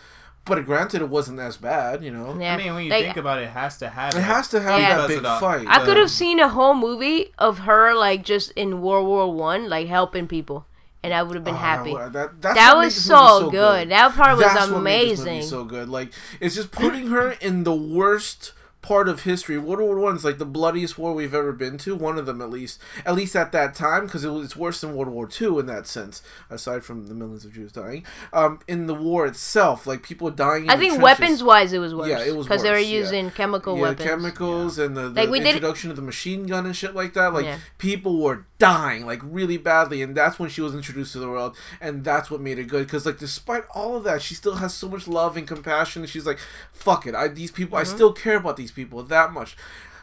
but granted it wasn't as bad you know Yeah, I mean, when you like, think about it, it has to have it has to have Yeah. that big fight I could the- have seen a whole movie of her like just in World War One, like helping people, and I would have been Oh, happy. That, that, that's That was this movie so good. That part was That's what made this movie amazing. so good. Like it's just putting her in the worst part of history. World War One is like the bloodiest war we've ever been to. One of them, at least, at least at that time, because it was it's worse than World War Two in that sense. Aside from the millions of Jews dying, um, in the war itself, like people dying. In I think weapons wise, it was worse. Yeah, it was because they were worse, yeah. using chemical yeah, weapons. chemicals and the, the Like, we did- introduction of the machine gun and shit like that. Like Yeah. people were dying like really badly, and that's when she was introduced to the world, and that's what made it good. Because like despite all of that, she still has so much love and compassion. And she's like, "Fuck it, I these people, Mm-hmm. I still care about these people that much."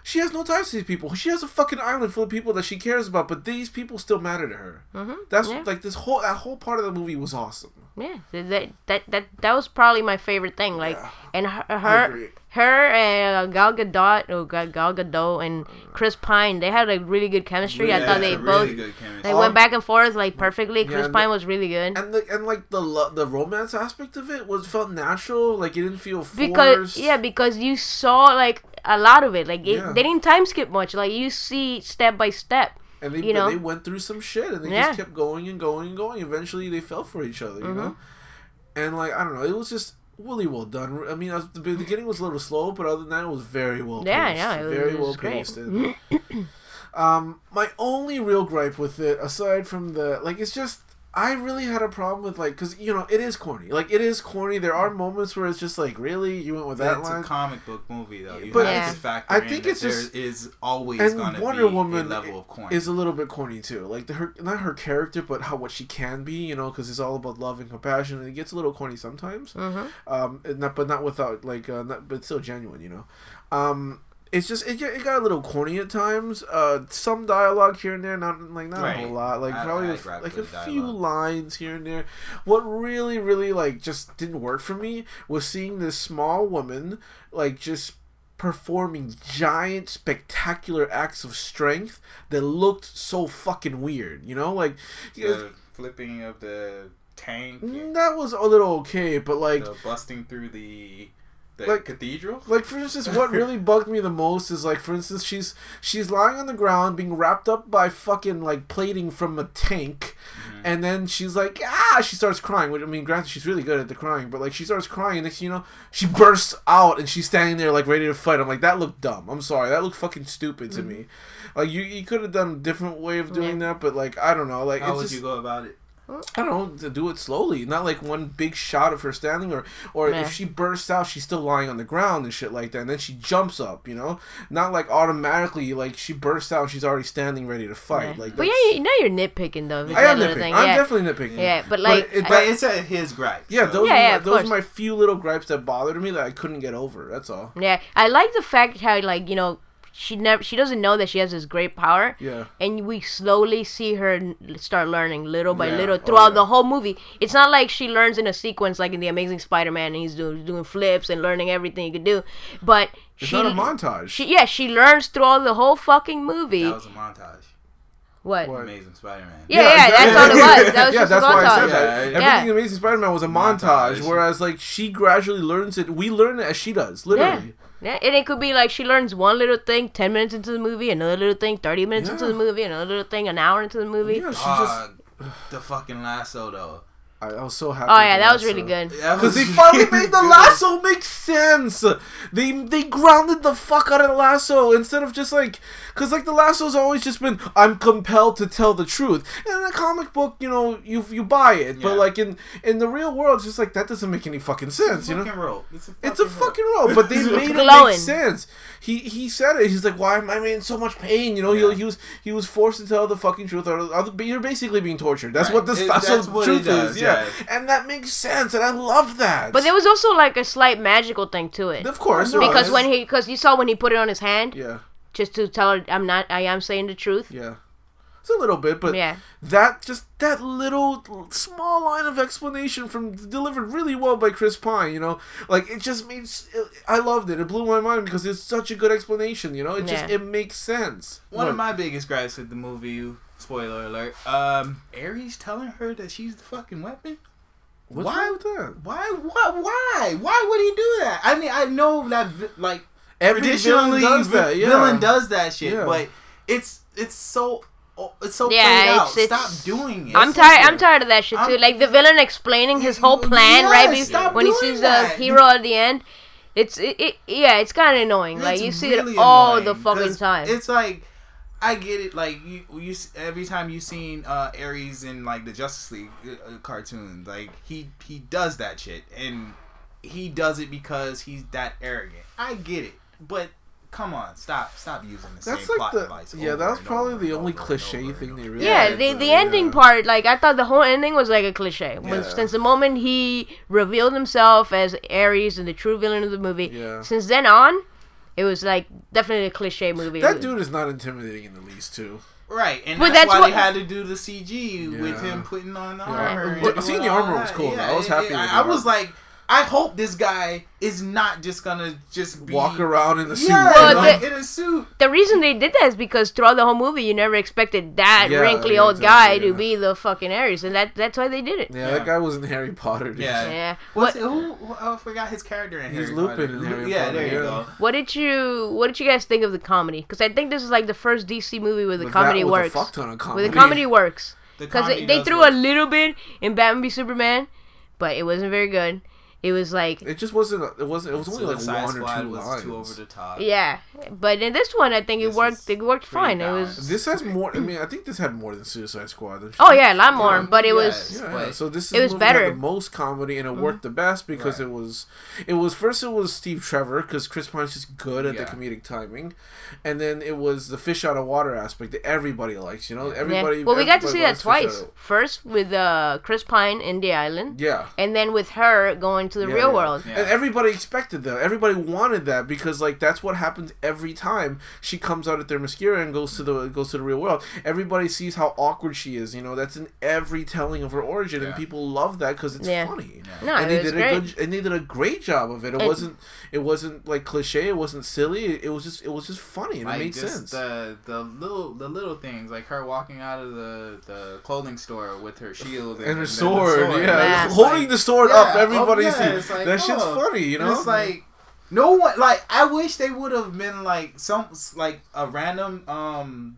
She has no ties to these people. She has a fucking island full of people that she cares about, but these people still matter to her. Mm-hmm. That's Yeah. like this whole that whole part of the movie was awesome. Yeah, that that that that was probably my favorite thing. Like, and her her, her and Gal Gadot or Gal Gal Gadot and Chris Pine, they had a really good chemistry. I thought they both really chemistry. they Um, went back and forth like perfectly. Chris Pine the- was really good And the and like the lo- the romance aspect of it was felt natural. Like it didn't feel forced. because yeah, because you saw like a lot of it. Like it, Yeah. they didn't time skip much. Like you see step by step. And they, you know? they went through some shit and they Yeah. just kept going and going and going. Eventually, they fell for each other, you Mm-hmm. know? And, like, I don't know, it was just really well done. I mean, I was, the beginning was a little slow, but other than that, it was very well paced. Yeah, yeah, it was- very it well great. paced. And, um, my only real gripe with it, aside from the, like, it's just. I really had a problem with like, cause you know it is corny. Like it is corny. There are moments where it's just like, really, you went with that That's line. a comic book movie, though. You But have it's- to factor I in think that it's just- there is always and going to Wonder be Woman a level of corny. is a little bit corny too. Like the, her, not her character, but how what she can be. You know, because it's all about love and compassion, and it gets a little corny sometimes. Mm-hmm. Um, and not but not without like, uh, not, but still genuine. You know, um, it's just it, it got a little corny at times. Uh, some dialogue here and there, not like not a whole lot. Like I- probably I a f- gripe like a few lines here and there. What really, really like just didn't work for me was seeing this small woman like just performing giant spectacular acts of strength that looked so fucking weird you know like the flipping of the tank, that was a little okay but like the busting through the the Like- cathedral. like for instance what really bugged me the most is like for instance she's she's lying on the ground being wrapped up by fucking like plating from a tank. And then she's like ah! She starts crying which i mean granted she's really good at the crying but like she starts crying. And next thing you know she bursts out and she's standing there like ready to fight. I'm like that looked dumb. I'm sorry. That looked fucking stupid to me. Like you you could have done a different way of doing that but like i don't know. Like How would just, you go about it? I don't know to do it slowly, not like one big shot of her standing, or or Yeah. if she bursts out, she's still lying on the ground and shit like that, and then she jumps up, you know, not like automatically like she bursts out, she's already standing ready to fight. Like, but yeah, that's- you know you're nitpicking though. I am nitpicking. thing, I'm yeah. definitely nitpicking. Yeah, but like, it- I- But it's at his gripe. yeah, so- those Yeah, are yeah, my, of those are my few little gripes that bothered me that I couldn't get over. That's all. Yeah, I like the fact how like you know she never she doesn't know that she has this great power. Yeah. And we slowly see her start learning little by Yeah. little Oh, throughout yeah. the whole movie. It's not like she learns in a sequence like in the Amazing Spider-Man and he's doing doing flips and learning everything he could do. But It's she not a montage. She yeah, she learns throughout the whole fucking movie. That was a montage. What? What? Amazing Spider-Man. Yeah, yeah, that's all it was. That was yeah, just that's a why I said montage. that. Yeah. Everything Yeah. Amazing Spider-Man was a montage, Montage. whereas like she gradually learns it. We learn it as she does, literally. Yeah, and it could be like she learns one little thing ten minutes into the movie, another little thing thirty minutes into the movie, another little thing an hour into the movie. Yeah, she just. The fucking lasso though. I, I was so happy. Oh yeah, that was really good. Because they finally made the lasso make sense. They they grounded the fuck out of the lasso instead of just like, because like the lasso's always just been I'm compelled to tell the truth. And in a comic book, you know, you you buy it, but like in in the real world, it's just like that doesn't make any fucking sense. You know, rope. It's a fucking, role. it's a fucking rope, but they made it glowing. make sense. He he said it. He's like, "Why am I in so much pain?" You know, Yeah. he, he was he was forced to tell the fucking truth. Or, or you're basically being tortured. That's Right. what this It- that's what truth is. Yeah. Yeah. and that makes sense, and I love that. But there was also like a slight magical thing to it. of course, because was. when he, because you saw when he put it on his hand, yeah, just to tell her I'm not, I am saying the truth. yeah, it's a little bit, but Yeah. that just that little small line of explanation from delivered really well by Chris Pine. You know, like it just means I loved it. It blew my mind because it's such a good explanation. You know, it just it makes sense. One of my biggest gripes with the movie, spoiler alert, um, Ares telling her that she's the fucking weapon. What's why- with that? Why? Why? Why? Why would he do that? I mean, I know that like Every villain traditionally does vi- that. Yeah. villain does that shit, Yeah. but it's it's so oh, it's so Yeah, played out. it's- it's- Stop doing it. I'm tired. I'm tired of that shit too. I'm- Like the villain explaining his whole plan Yeah, right be- stop when he sees that. the hero at the end. It's it, it yeah, it's kind of annoying. like you see really it all annoying, the fucking time. It's like I get it. Like you, you every time you've seen uh, Ares in like the Justice League uh, cartoons, like he he does that shit, and he does it because he's that arrogant. I get it, but come on, stop stop using the That's same like plot the device. yeah. over That was and probably over the and only over and cliche over thing and they really. yeah, did, the though, the yeah. ending part, like I thought the whole ending was like a cliche. Was Yeah. since the moment he revealed himself as Ares and the true villain of the movie, Yeah. since then on, it was like definitely a cliche movie. That dude is not intimidating in the least, too. Right, and But that's, that's why what- they had to do the CG with him putting on the Yeah. armor. and But seeing the armor was that. cool, though. I was happy it- with the I was like, I hope this guy is not just gonna just be, Walk around in the suit. Yeah, Well, like, the- in a suit. the reason they did that is because throughout the whole movie, you never expected that Yeah, wrinkly yeah, old exactly, guy yeah. to be the fucking Ares, and that that's why they did it. Yeah, Yeah. that guy was in Harry Potter. Dude. Yeah. Yeah. What's What, it, who, who? Oh, I forgot his character in He's Harry Lupin Potter. in Harry yeah, Potter, there you yeah. go. what did you What did you guys think of the comedy? Because I think this is like the first DC movie where the With comedy that, with a works. fuck ton of comedy. Where the comedy works. Because comedy they does threw work. a little bit in Batman v Superman, but it wasn't very good. It was like It just wasn't. It wasn't. It was only like one or Squad two was lines. too over the top. yeah, but in this one, I think it worked. It worked pretty fine. It was. This has more. I mean, I think this had more than Suicide Squad. Oh yeah, a lot more. Yeah, But it was. yes. Yeah, but yeah. So this is it was movie had better. the most comedy, and it worked the best because Right. it was, it was first it was Steve Trevor because Chris Pine's just good at the comedic timing, and then it was the fish out of water aspect that everybody likes. You know, everybody. yeah. Well, we got to see that twice. First with uh, Chris Pine in the island, Yeah. and then with her going to the Yeah, real yeah. world. Yeah. And everybody expected that. Everybody wanted that because like that's what happens every time she comes out at Themyscira and goes to the goes to the real world. Everybody sees how awkward she is. You know, that's in every telling of her origin, and people love that because it's Yeah. funny. No, and it they was did great. a good and they did a great job of it. It And- wasn't it wasn't like cliche. It wasn't silly. It was just it was just funny and like it made just sense. the the little the little things like her walking out of the the clothing store with her shield and her then the sword, yeah, Yeah. Holding like- the sword yeah, up. oh, Everybody yeah, sees it's like, that shit's oh. funny, you And know. it's like no one like I wish they would have been like some like a random um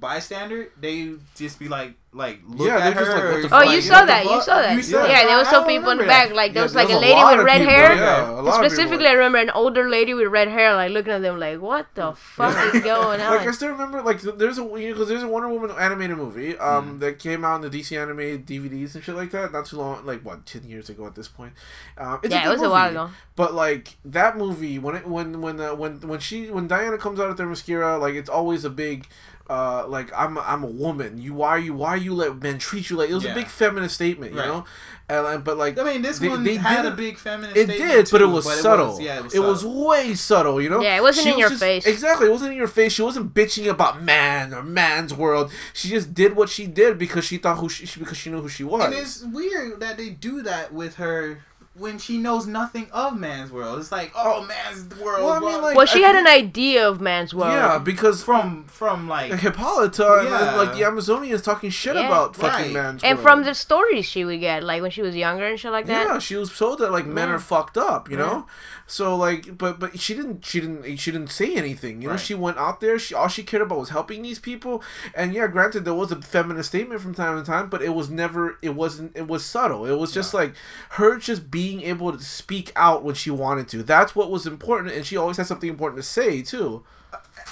bystander. They just be like like look Yeah, at her. just like, what the Oh, fuck? you like, saw what the that. You saw that. You saw yeah, there was I some people in the back. Like there Yeah, was like a lady with red people, hair. yeah, a lot of people Specifically, I remember an older lady with red hair, like looking at them, like, "What the fuck is going on? Like I still remember, like there's a because there's a Wonder Woman animated movie um Mm. that came out in the DC animated DVDs and shit like that not too long like what ten years ago at this point. Um, it's Yeah, a it good was a while ago. But like that movie when it when when uh, when when she when Diana comes out at Themyscira like it's always a big. Uh, like I'm, a, I'm a woman. You, why are you, why are you let men treat you like? It was Yeah. a big feminist statement, you Right. know. And but like, I mean, this They- one they had did a big feminist. it statement did, but it was but subtle. yeah, it was. it was way subtle, you know. Yeah, it wasn't She in your just- face. Exactly, it wasn't in your face. She wasn't bitching about man or man's world. She just did what she did because she thought who she, she- because she knew who she was. And it's weird that they do that with her when she knows nothing of man's world. It's like, oh, man's world. Well, I mean, like- Well, she I had an idea of man's world. yeah, because from from like like Hippolyta and like the Amazonians talking shit Yeah. about fucking Right. man's and world. from the stories she would get, like when she was younger and shit like that. Yeah, she was told that like men Yeah. are fucked up, you Yeah. know. So like, but but she didn't she didn't she didn't say anything. You know, Right. she went out there. She all she cared about was helping these people. And yeah, granted, there was a feminist statement from time to time, but it was never. It wasn't. It was subtle. It was just like her just being able to speak out when she wanted to. That's what was important, and she always had something important to say too.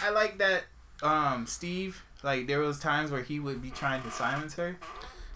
I like that um Steve like there was times where he would be trying to silence her.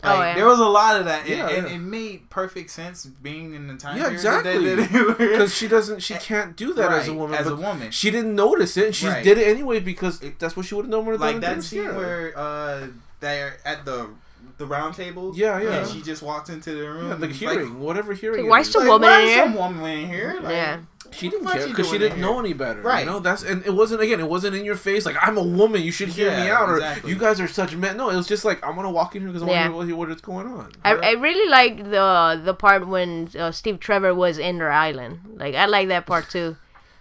Oh, Like, yeah. There was a lot of that, and, Yeah, and it made perfect sense being in the time. Yeah, period that exactly. Because she doesn't. She can't do that as a woman. as a woman. she didn't notice it. and She Right. did it anyway because It- that's what she would have known. Would have like that in scene where uh they're at the the round table. Yeah, yeah. And she just walked into the room. Yeah, the like- hearing, whatever hearing. Like, why is. some like, woman why in is here? Some woman in here. Like, Yeah. She didn't care because she didn't know any better. Right. You know, that's and it wasn't again. It wasn't in your face. Like I'm a woman. You should hear me out. Or exactly. you guys are such men. No, it was just like I'm gonna walk in here because I Yeah. want to hear what's going on. I, I really like the the part when uh, Steve Trevor was in their island. Like I like that part too.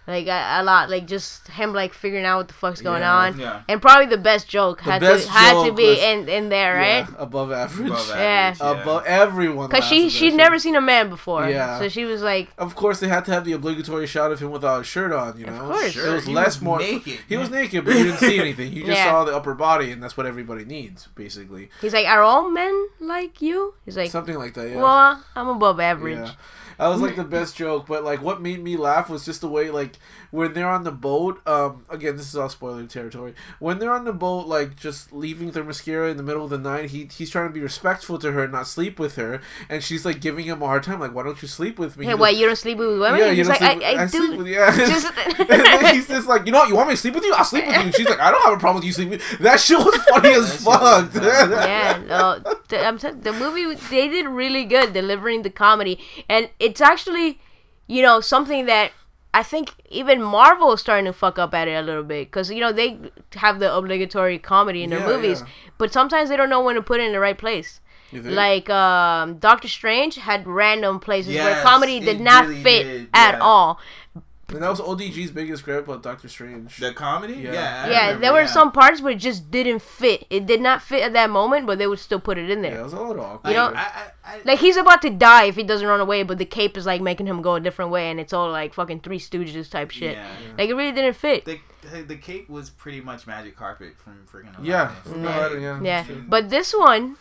Like a, a lot, like just him like figuring out what the fuck's going Yeah. on, Yeah. and probably the best joke The had best to had to be was- in in there, right? Yeah, above average. Above Yeah. average, yeah. Above everyone. Because she she'd never shit. seen a man before, Yeah. so she was like, Of course, they had to have the obligatory shot of him without a shirt on. You know, Of course. it was He less was more naked. He was naked, but you didn't see anything. You just Yeah. saw the upper body, and that's what everybody needs, basically. he's like, are all men like you? He's like, Something like that. Yeah. well, I'm above average. That was like the best joke, but like what made me laugh was just the way like when they're on the boat. Um, again, this is all spoiler territory. When they're on the boat, like just leaving Themyscira in the middle of the night, he he's trying to be respectful to her and not sleep with her, and she's like giving him a hard time, like, "Why don't you sleep with me?" What? goes, You don't sleep with women? yeah, you he's don't like, sleep I, I, with- do. sleep with yeah. Just- he's just like, you know what? You want me to sleep with you? I'll sleep with you. And she's like, I don't have a problem with you sleeping. That shit was funny as That shit was fuck. yeah, no, the, I'm t- the movie they did really good delivering the comedy, and it's actually, you know, something that I think even Marvel is starting to fuck up at it a little bit because you know they have the obligatory comedy in their Yeah, movies, yeah. but sometimes they don't know when to put it in the right place. Like um, Doctor Strange had random places where comedy did not really fit did, at yeah. all. And that was ODG's biggest gripe about Doctor Strange. The comedy? Yeah. Yeah. Yeah, remember, there were yeah. some parts where it just didn't fit. It did not fit at that moment, but they would still put it in there. yeah, it was a little awkward. You know- Like, I, I, I, Like he's about to die if he doesn't run away, but the cape is like making him go a different way, and it's all like fucking Three Stooges type shit. Yeah. Like it really didn't fit. the, the cake was pretty much magic carpet from freaking Aladdin. Yeah, Like, from yeah. yeah, but this one,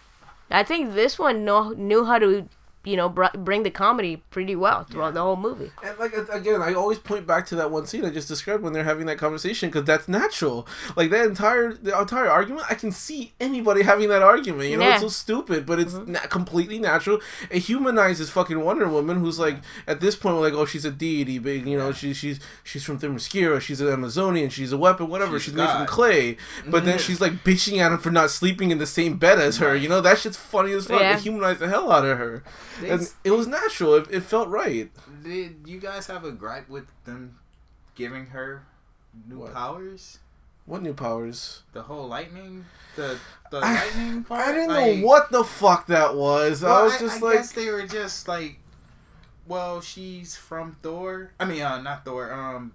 I think this one know, knew how to, you know, br- bring the comedy pretty well throughout the whole movie. And like again, I always point back to that one scene I just described when they're having that conversation because that's natural. Like that entire the entire argument, I can see anybody having that argument. You know, it's so stupid, but it's mm-hmm. na- completely natural. It humanizes fucking Wonder Woman, who's like at this point, we're like, oh, she's a deity, big. You know, she, she's she's from Themyscira, she's an Amazonian, she's a weapon, whatever. She's, She's made from God. clay. But then mm-hmm. she's like bitching at him for not sleeping in the same bed as her. You know, that shit's funny as fuck. Yeah. It humanized the hell out of her, and it was natural. It, it felt right. Did you guys have a gripe with them giving her new What? powers? What new powers? The whole lightning, the the I- lightning part. I didn't Like, know what the fuck that was. I was just I like, guess they were just like, well, she's from Thor. I mean, uh, not Thor. Um,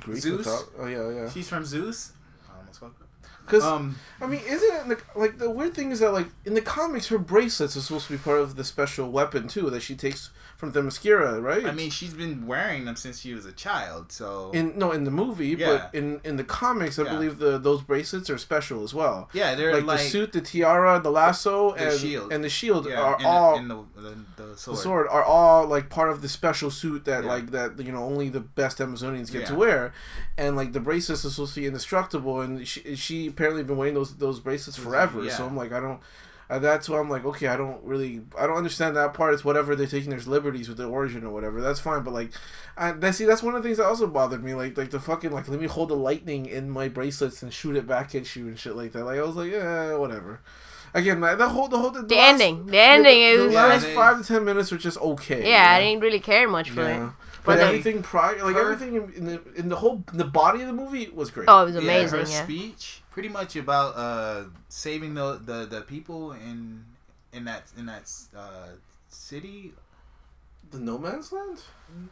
Greek Zeus? Oh yeah, yeah. she's from Zeus. I almost fucked up. Because Um, I mean, isn't it in the, like the weird thing is that like in the comics, her bracelets are supposed to be part of the special weapon too that she takes from Themyscira, right? I mean, she's been wearing them since she was a child. So in no in the movie, Yeah. but in in the comics, I Yeah. believe the those bracelets are special as well. yeah, they're Like, like, the suit, the tiara, the lasso, The and shield. and the shield yeah, are and, all and the, the, the sword. the sword are all like part of the special suit that like that you know only the best Amazonians get to wear, and like the bracelets are supposed to be indestructible, and she she apparently been wearing those those bracelets forever. So I'm like I don't. Uh, that's why I'm like, okay, I don't really, I don't understand that part. It's whatever they're taking their liberties with the origin or whatever. That's fine, but like, I that see that's one of the things that also bothered me. Like, like the fucking like, let me hold the lightning in my bracelets and shoot it back at you and shit like that. Like I was like, yeah, whatever. Again, like, the whole the whole the, The last- ending, the ending the, is the Yeah, last they- five to ten minutes were just okay. yeah, I you know? didn't really care much for Yeah. it. But But then- everything prior, like her- everything in, in the in the whole in the body of the movie was great. Oh, it was Yeah, amazing. her Yeah, speech pretty much about uh saving the the, the people in in that in that uh city the No Man's Land?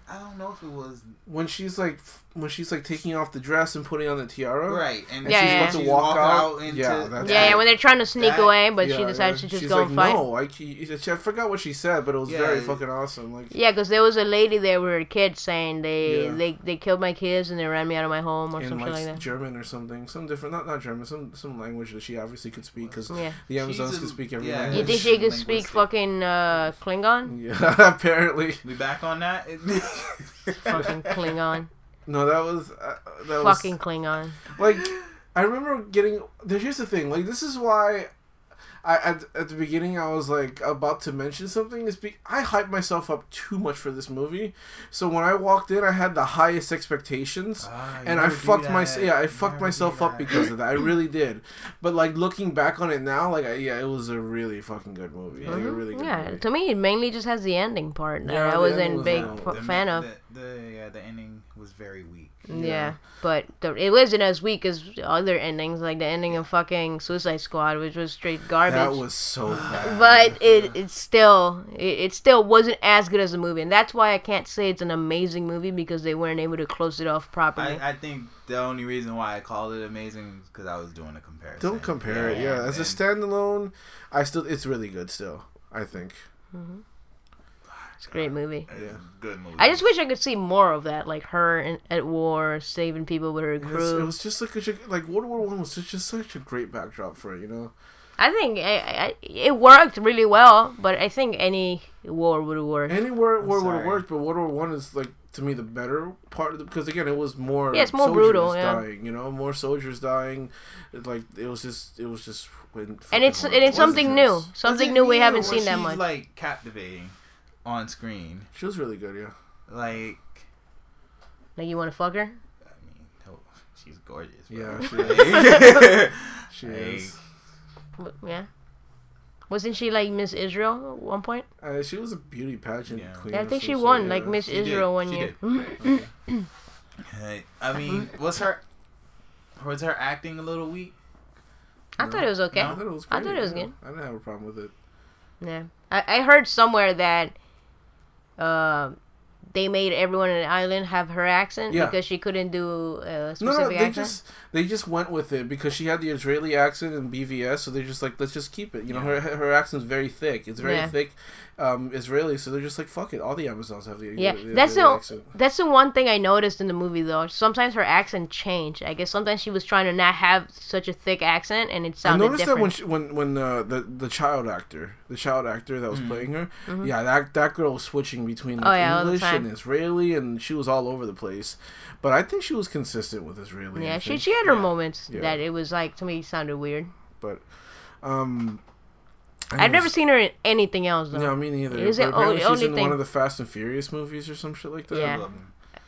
I don't know if it was When she's like, when she's like taking off the dress and putting on the tiara. right, and Yeah, she's yeah. about to She's walk, walk out, out. into Yeah, that's- Yeah, yeah, when they're trying to sneak that- away, but she decides yeah. to just She's go like, and fight. No, I, I forgot what she said, but it was Yeah. very fucking awesome. Like, Yeah, because there was a lady there with her kids saying they, Yeah. they they killed my kids and they ran me out of my home or in some like, like that. German or something, some different, not not German, some some language that she obviously could speak because Yeah. the Amazons She's a- can speak every yeah. You think she could speak fucking uh, Klingon? Yeah, apparently. We back on that? fucking Klingon. No, that was uh, that Fucking was Klingon. like I remember getting. Here's the thing, like this is why. I at, at the beginning I was like about to mention something is be I hyped myself up too much for this movie, so when I walked in I had the highest expectations, you and I fucked my yeah I You fucked myself up because of that I really did, but like looking back on it now like I, yeah it was a really fucking good movie like a really good Mm-hmm. Yeah, movie. to me, it mainly just has the ending part that Yeah, I wasn't ending was big not- p- The- fan of. The, the yeah, the ending was very weak. Yeah, but the, it wasn't as weak as other endings, like the ending of fucking Suicide Squad, which was straight garbage. That was so bad. but it it still it, it still wasn't as good as the movie, and that's why I can't say it's an amazing movie because they weren't able to close it off properly. I, I think the only reason why I called it amazing is because I was doing a comparison. Don't compare it. Yeah, as a standalone, I still it's really good. Still, I think. Mm-hmm. It's a great movie. Yeah. good movie. I just wish I could see more of that, like her in, at war saving people with her crew. it was just like a, like World War One was just such a great backdrop for it. You know. I think I, I, it worked really well, but I think any war would have worked. Any war, war would worked, but World War One is like to me the better part of the, because again it was more Yeah, it's more soldiers brutal, yeah. dying. You know, more soldiers dying. It, like it was just it was just when and it's and it's something new, something it new we haven't seen that much. Like captivating on screen, She was really good. Yeah. like Like you want to fuck her? I mean, oh, she's gorgeous. bro. Yeah, she Like, She Like, is. Yeah. Wasn't she like Miss Israel at one point? Uh, she was a beauty pageant Yeah. queen. Yeah, I think she sort, won yeah. like Miss She did, Israel one she year. Hey, I mean, was her was her acting a little weak? I thought it was okay. I thought it was. I thought it was good. I didn't have a problem with it. Yeah, I, I heard somewhere that uh, they made everyone on the island have her accent Yeah. because she couldn't do a No, specific no, they accent. just they just went with it because she had the Israeli accent in BVS, so they're just like, let's just keep it. You know, her her accent's very thick. It's very Yeah. thick, um, Israeli. So they're just like, fuck it. All the Amazons have the Yeah, the that's the accent. that's the one thing I noticed in the movie though. Sometimes her accent changed. I guess sometimes she was trying to not have such a thick accent, and it sounded. I noticed different. that when she, when when uh, the the child actor, the child actor that was playing her, yeah, that that girl was switching between like, Mm-hmm. Oh, yeah, English and Israeli, and she was all over the place. But I think she was consistent with Israeli. yeah, I she think. she had her moments Yeah. that it was like to me sounded weird. But um, I've never seen her in anything else though. No, me neither. Is it apparently only- she's only in thing- one of the Fast and Furious movies or some shit like that. Yeah.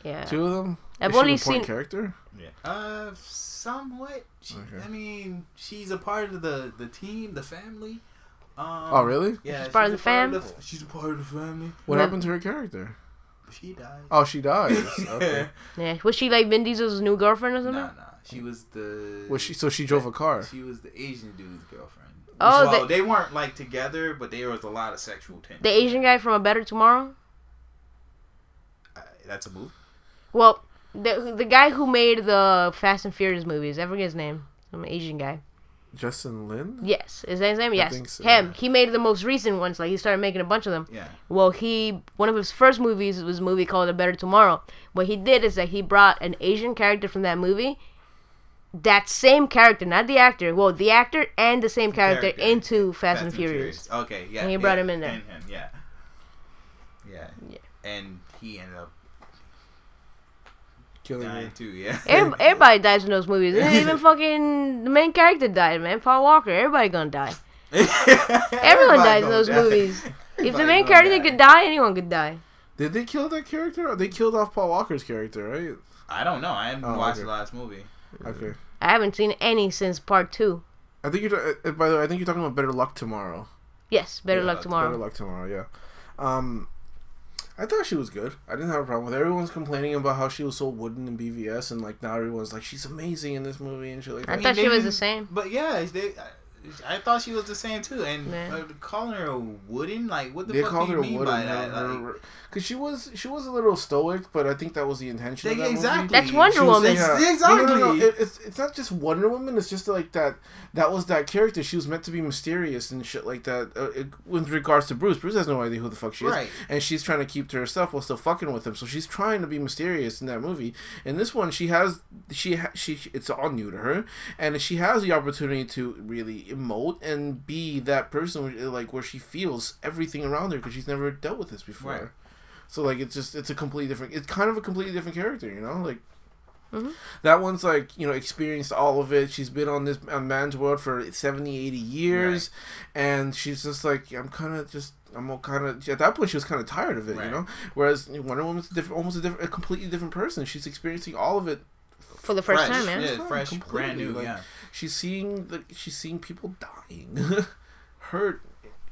Yeah, Two of them. I've Is she an only important seen- character. yeah. Uh, somewhat. She, Okay. I mean, she's a part of the the team, the family. Um, Oh, really? Yeah, She's part of the fam? she's a part of the family. What Yeah. happened to her character? She died. Oh, she dies. Okay. yeah. Was she like Vin Diesel's new girlfriend or Nah, something? nah. She was the. Was she? So she drove a car. She was the Asian dude's girlfriend. Oh, well, the- they weren't like together, but there was a lot of sexual tension. The Asian guy from A Better Tomorrow. Uh, that's a move. Well, the the guy who made the Fast and Furious movies. I forget his name. I'm an Asian guy. Justin Lin. Yes, is that his name? Yes, think so, him. He made the most recent ones. Like he started making a bunch of them. Yeah. Well, he one of his first movies was a movie called A Better Tomorrow. What he did is that he brought an Asian character from that movie, that same character, not the actor. Well, the actor and the same character, Character. into Fast, and Furious. Okay, yeah. And he brought him in there. and him, yeah. yeah. Yeah. And he ended up Killing dying me. too, yeah. Every- Everybody dies in those movies. Even fucking the main character died, man. Paul Walker. Everybody gonna die. Everyone dies in those movies. If the main character die. could die, anyone could die. Did they kill that character? Or they killed off Paul Walker's character, right? I don't know. I haven't Oh, watched okay. the last movie. Okay. I haven't seen any since part two. I think you're. Uh, by the way, I think you're talking about Better Luck Tomorrow. Yes, better Yeah, luck tomorrow. Better Luck Tomorrow. Yeah. Um, I thought she was good. I didn't have a problem with it. Everyone's complaining about how she was so wooden in BVS, and like now everyone's like she's amazing in this movie and shit like I that. thought she was the same. But yeah, they, uh, I thought she was the same too, and uh, calling her a wooden, like what the they fuck called do her you mean Wooden by that? Like, because she was she was a little stoic, but I think that was the intention of They- that exactly. movie. That's Wonder She Woman. it's- Yeah. Exactly. No, no, no, It, it's it's not just Wonder Woman. It's just like that. That was that character. She was meant to be mysterious and shit like that. Uh, it, with regards to Bruce, Bruce has no idea who the fuck she is, Right. and she's trying to keep to herself while still fucking with him. So she's trying to be mysterious in that movie. In this one, she has she ha, she it's all new to her, and she has the opportunity to really emote and be that person like where she feels everything around her because she's never dealt with this before. Right. So like it's just it's a completely different it's kind of a completely different character, you know? Like Mhm. that one's like, you know, experienced all of it. She's been on this on man's world for 70, 80 years and she's just like I'm kind of just I'm all kind of at that point she was kind of tired of it, you know. Whereas Wonder Woman's a different almost a different a completely different person. She's experiencing all of it. For the first fresh, time, man. yeah, fresh, completely, brand new, like- yeah. She's seeing the she's seeing people dying, hurt,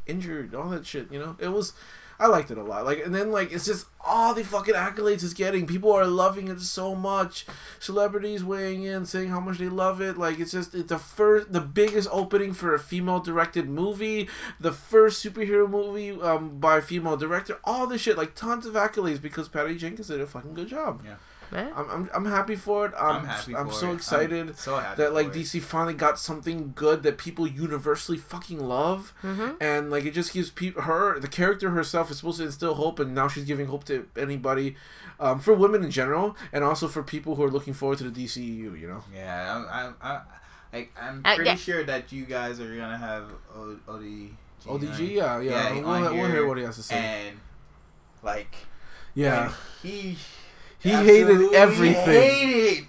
injured, all that shit. You know, it was. I liked it a lot. Like, and then like it's just all the fucking accolades it's getting. People are loving it so much. Celebrities weighing in, saying how much they love it. Like, it's just it's the first, the biggest opening for a female directed movie, the first superhero movie um by a female director. All this shit, like tons of accolades because Patty Jenkins did a fucking good job. Yeah. Man. I'm, I'm, I'm happy for it. I'm, I'm happy. I'm for so it. excited I'm so happy that like for it. DC finally got something good that people universally fucking love, Mhm. and like it just gives people her the character herself is supposed to instill hope, and now she's giving hope to anybody, um, for women in general, and also for people who are looking forward to the DCEU. You know, Yeah, I'm, I'm, I, like, I'm Uh, pretty yeah. sure that you guys are gonna have o- ODG. ODG, on- yeah, yeah, we'll, we'll hear what he has to say. And like, yeah, and he he hated absolutely everything. Hated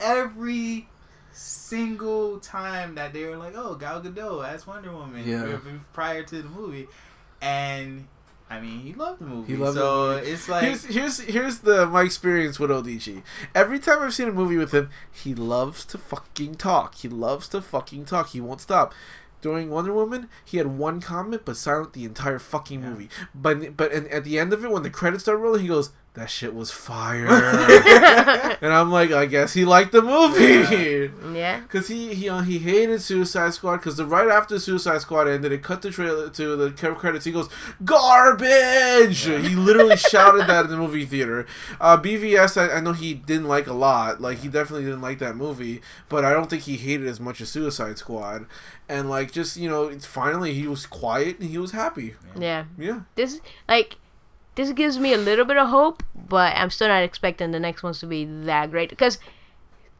every single time that they were like, "Oh, Gal Gadot as Wonder Woman," Yeah. Uh, prior to the movie, and I mean, he loved the movie. He loved so the movie. it's like, here's here's here's the my experience with ODG. Every time I've seen a movie with him, he loves to fucking talk. He loves to fucking talk. He won't stop. During Wonder Woman, he had one comment but silent the entire fucking Yeah. movie. But but and at the end of it, when the credits start rolling, he goes, "That shit was fire," and I'm like, I guess he liked the movie. Yeah. Cause he he uh, he hated Suicide Squad. Cause the right after Suicide Squad ended, it cut the trailer to the cre- credits. He goes garbage. He literally shouted that in the movie theater. Uh, BVS, I, I know he didn't like a lot. Like he definitely didn't like that movie, but I don't think he hated as much as Suicide Squad. And like just you know, it's finally he was quiet and he was happy. Yeah. Yeah, This like this gives me a little bit of hope, but I'm still not expecting the next ones to be that great because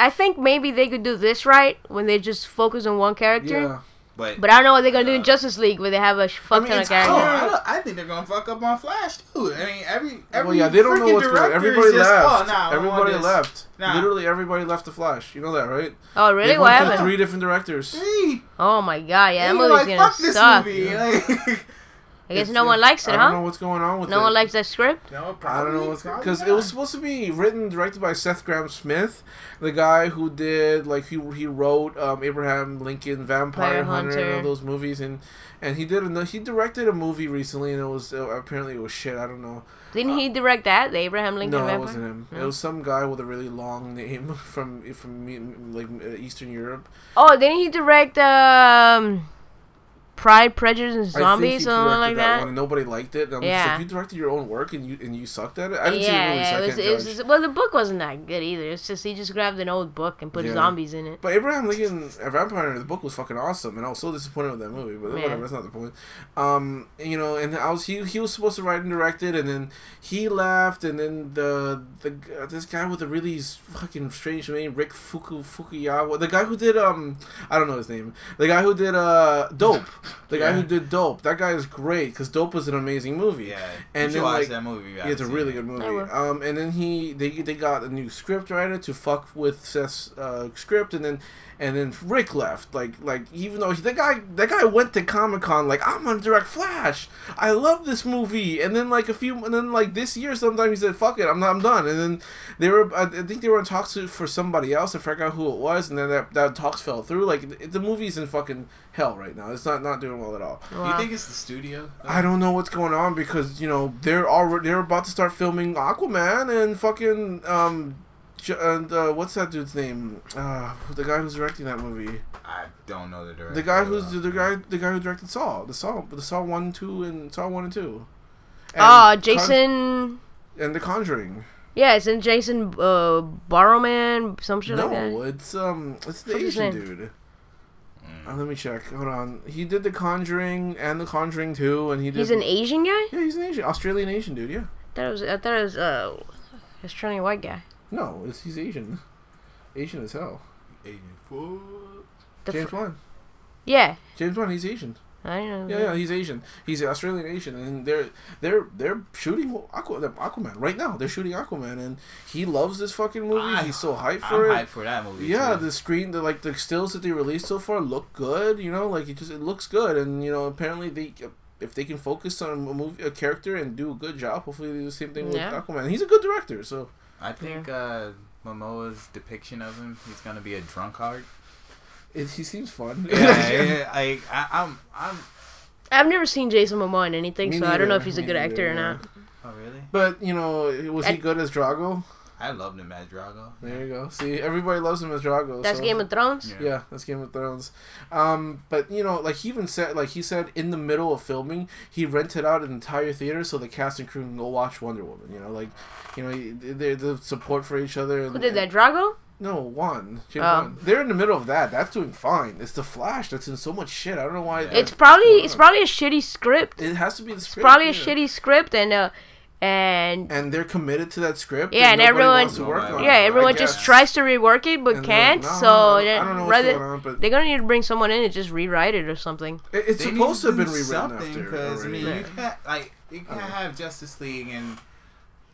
I think maybe they could do this right when they just focus on one character. yeah. but But I don't know what they're gonna do in Uh, Justice League where they have a sh- fuck mean, ton of it's Oh, I, I think they're gonna fuck up on Flash too. I mean, every every well, yeah, they don't know what's going. on. Everybody just, left. Oh, nah, I don't want everybody left. Nah. Literally, everybody left the Flash. You know that, right? Oh really? They What happened? Three different directors. Three. Oh my god, yeah, that movie's like, gonna fuck this suck. movie. Like, I guess It's- no one likes it, huh? I don't know what's going on with No it. No one likes that script. no, I don't know what's probably because it was supposed to be written directed by Seth Grahame-Smith, the guy who did like he he wrote um, Abraham Lincoln, Vampire Vampire Hunter, and all those movies, and and he did a, he directed a movie recently, and it was uh, apparently it was shit. I don't know. Didn't he direct that? The Abraham Lincoln no, it wasn't him. It was some guy with a really long name from from like uh, Eastern Europe. Oh, didn't he direct um, Pride, Prejudice, and Zombies, something like that, that? and nobody liked it. And I'm just Yeah. like, you directed your own work, and you and you sucked at it. I didn't see the yeah, so It was, it was well, the book wasn't that good either. It's just he just grabbed an old book and put Yeah. zombies in it. But Abraham Lincoln, a Vampire the book was fucking awesome, and I was so disappointed with that movie. But Yeah. whatever, that's not the point. Um, you know, and I was he he was supposed to write and direct it, and then he left, and then the the g- this guy with a really fucking strange name, Rick Fuku Fukuyawa, the guy who did um I don't know his name, the guy who did uh Dope, the guy Yeah. who did Dope. That guy is great because Dope was an amazing movie. Yeah, And you then, watch like- that movie. Yeah, it's a really seen good movie. Um, and then he they they got a new script writer to fuck with Seth's uh, script, and then and then Rick left. Like like even though he, that guy that guy went to Comic Con like I'm gonna direct Flash. I love this movie. And then like a few and then like this year sometime he said fuck it I'm not, I'm done. And then they were I I think they were in talks for somebody else. I forgot who it was. And then that that talks fell through. Like the, the movie's in fucking hell right now. It's not not doing well at all. You think it's the studio? I don't know what's going on because you know they're already they're about to start filming Aquaman and fucking um J- and uh, what's that dude's name? Uh, the guy who's directing that movie. I don't know the director. The guy who's uh, the guy the guy who directed Saw, the Saw, the Saw one, two, and Saw one and two. Ah, Con- Jason. and The Conjuring. Yeah, it's in Jason uh, Barrowman, some shit no, like that. it's um, it's the What's Asian dude. Mm. Uh, let me check. Hold on. He did The Conjuring and The Conjuring two, and he did. He's an Asian guy. Yeah, he's an Asian, Australian Asian dude. Yeah. I thought it was. I thought it was uh, Australian white guy. No, it's, he's Asian. Asian as hell. 84. The James fr- Wan. yeah, James Wan. He's Asian. I know. Yeah, yeah, he's Asian. He's Australian Asian, and they're they're they're shooting Aqua, Aquaman right now. They're shooting Aquaman, and he loves this fucking movie. I- he's so hyped for I'm for it. hyped for that movie. Yeah, too. the screen, the like the stills that they released so far look good. You know, like it just it looks good, and you know apparently they if they can focus on a movie a character and do a good job, hopefully they do the same thing Yeah. with Aquaman. He's a good director, so I think uh, Momoa's depiction of him, he's gonna be a drunkard. it, he seems fun. Yeah, yeah, I, I, I'm, I'm. I've never seen Jason Momoa in anything, Me so I don't know if he's a me good actor or neither, not. Oh really? But you know, was he good as Drogo? I loved him as Drogo. There you go. See, everybody loves him as Drogo. That's so. Game of Thrones. Yeah. Yeah, that's Game of Thrones. Um, but you know, like he even said, like he said, in the middle of filming, he rented out an entire theater so the cast and crew can go watch Wonder Woman. You know, like, you know, they the support for each other. Who did that? Drogo? No, one. James Oh. They're in the middle of that. That's doing fine. It's the Flash that's in so much shit. I don't know why. Yeah. It's probably it's probably a shitty script. It has to be the It's script. probably a shitty script, and uh, and And they're committed to that script. Yeah, and nobody everyone- wants to work on it, yeah, I everyone just tries to rework it but And they're like, can't. "No, so I don't know what's rather going on, but they're gonna need to bring someone in and just rewrite it or something. it- it's They supposed to have been rewritten something, after. 'cause, I mean, already. you can't like you can't have Justice League and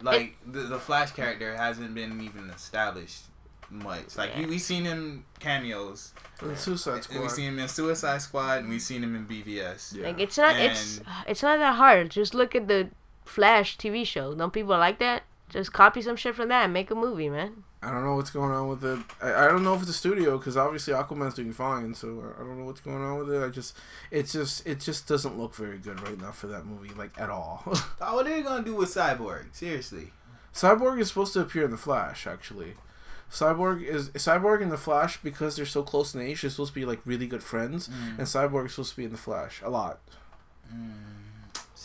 like the the Flash character hasn't been even established much. Like we we seen him cameos. And Suicide Squad. we seen him in Suicide Squad, and we seen him in BVS. Yeah. Like it's not it's it's not that hard. Just look at the Flash TV show. Don't people like that? Just copy some shit from that and make a movie, man. I don't know what's going on with it. I, I don't know if it's a studio because obviously Aquaman's doing fine. So I- I don't know what's going on with it. I just, it's just, it just doesn't look very good right now for that movie, like at all. Oh, what are they gonna do with Cyborg? Seriously. Cyborg is supposed to appear in the Flash, actually. Cyborg is Cyborg and the Flash because they're so close in age. They're supposed to be like really good friends, Mm. and Cyborg is supposed to be in the Flash a lot.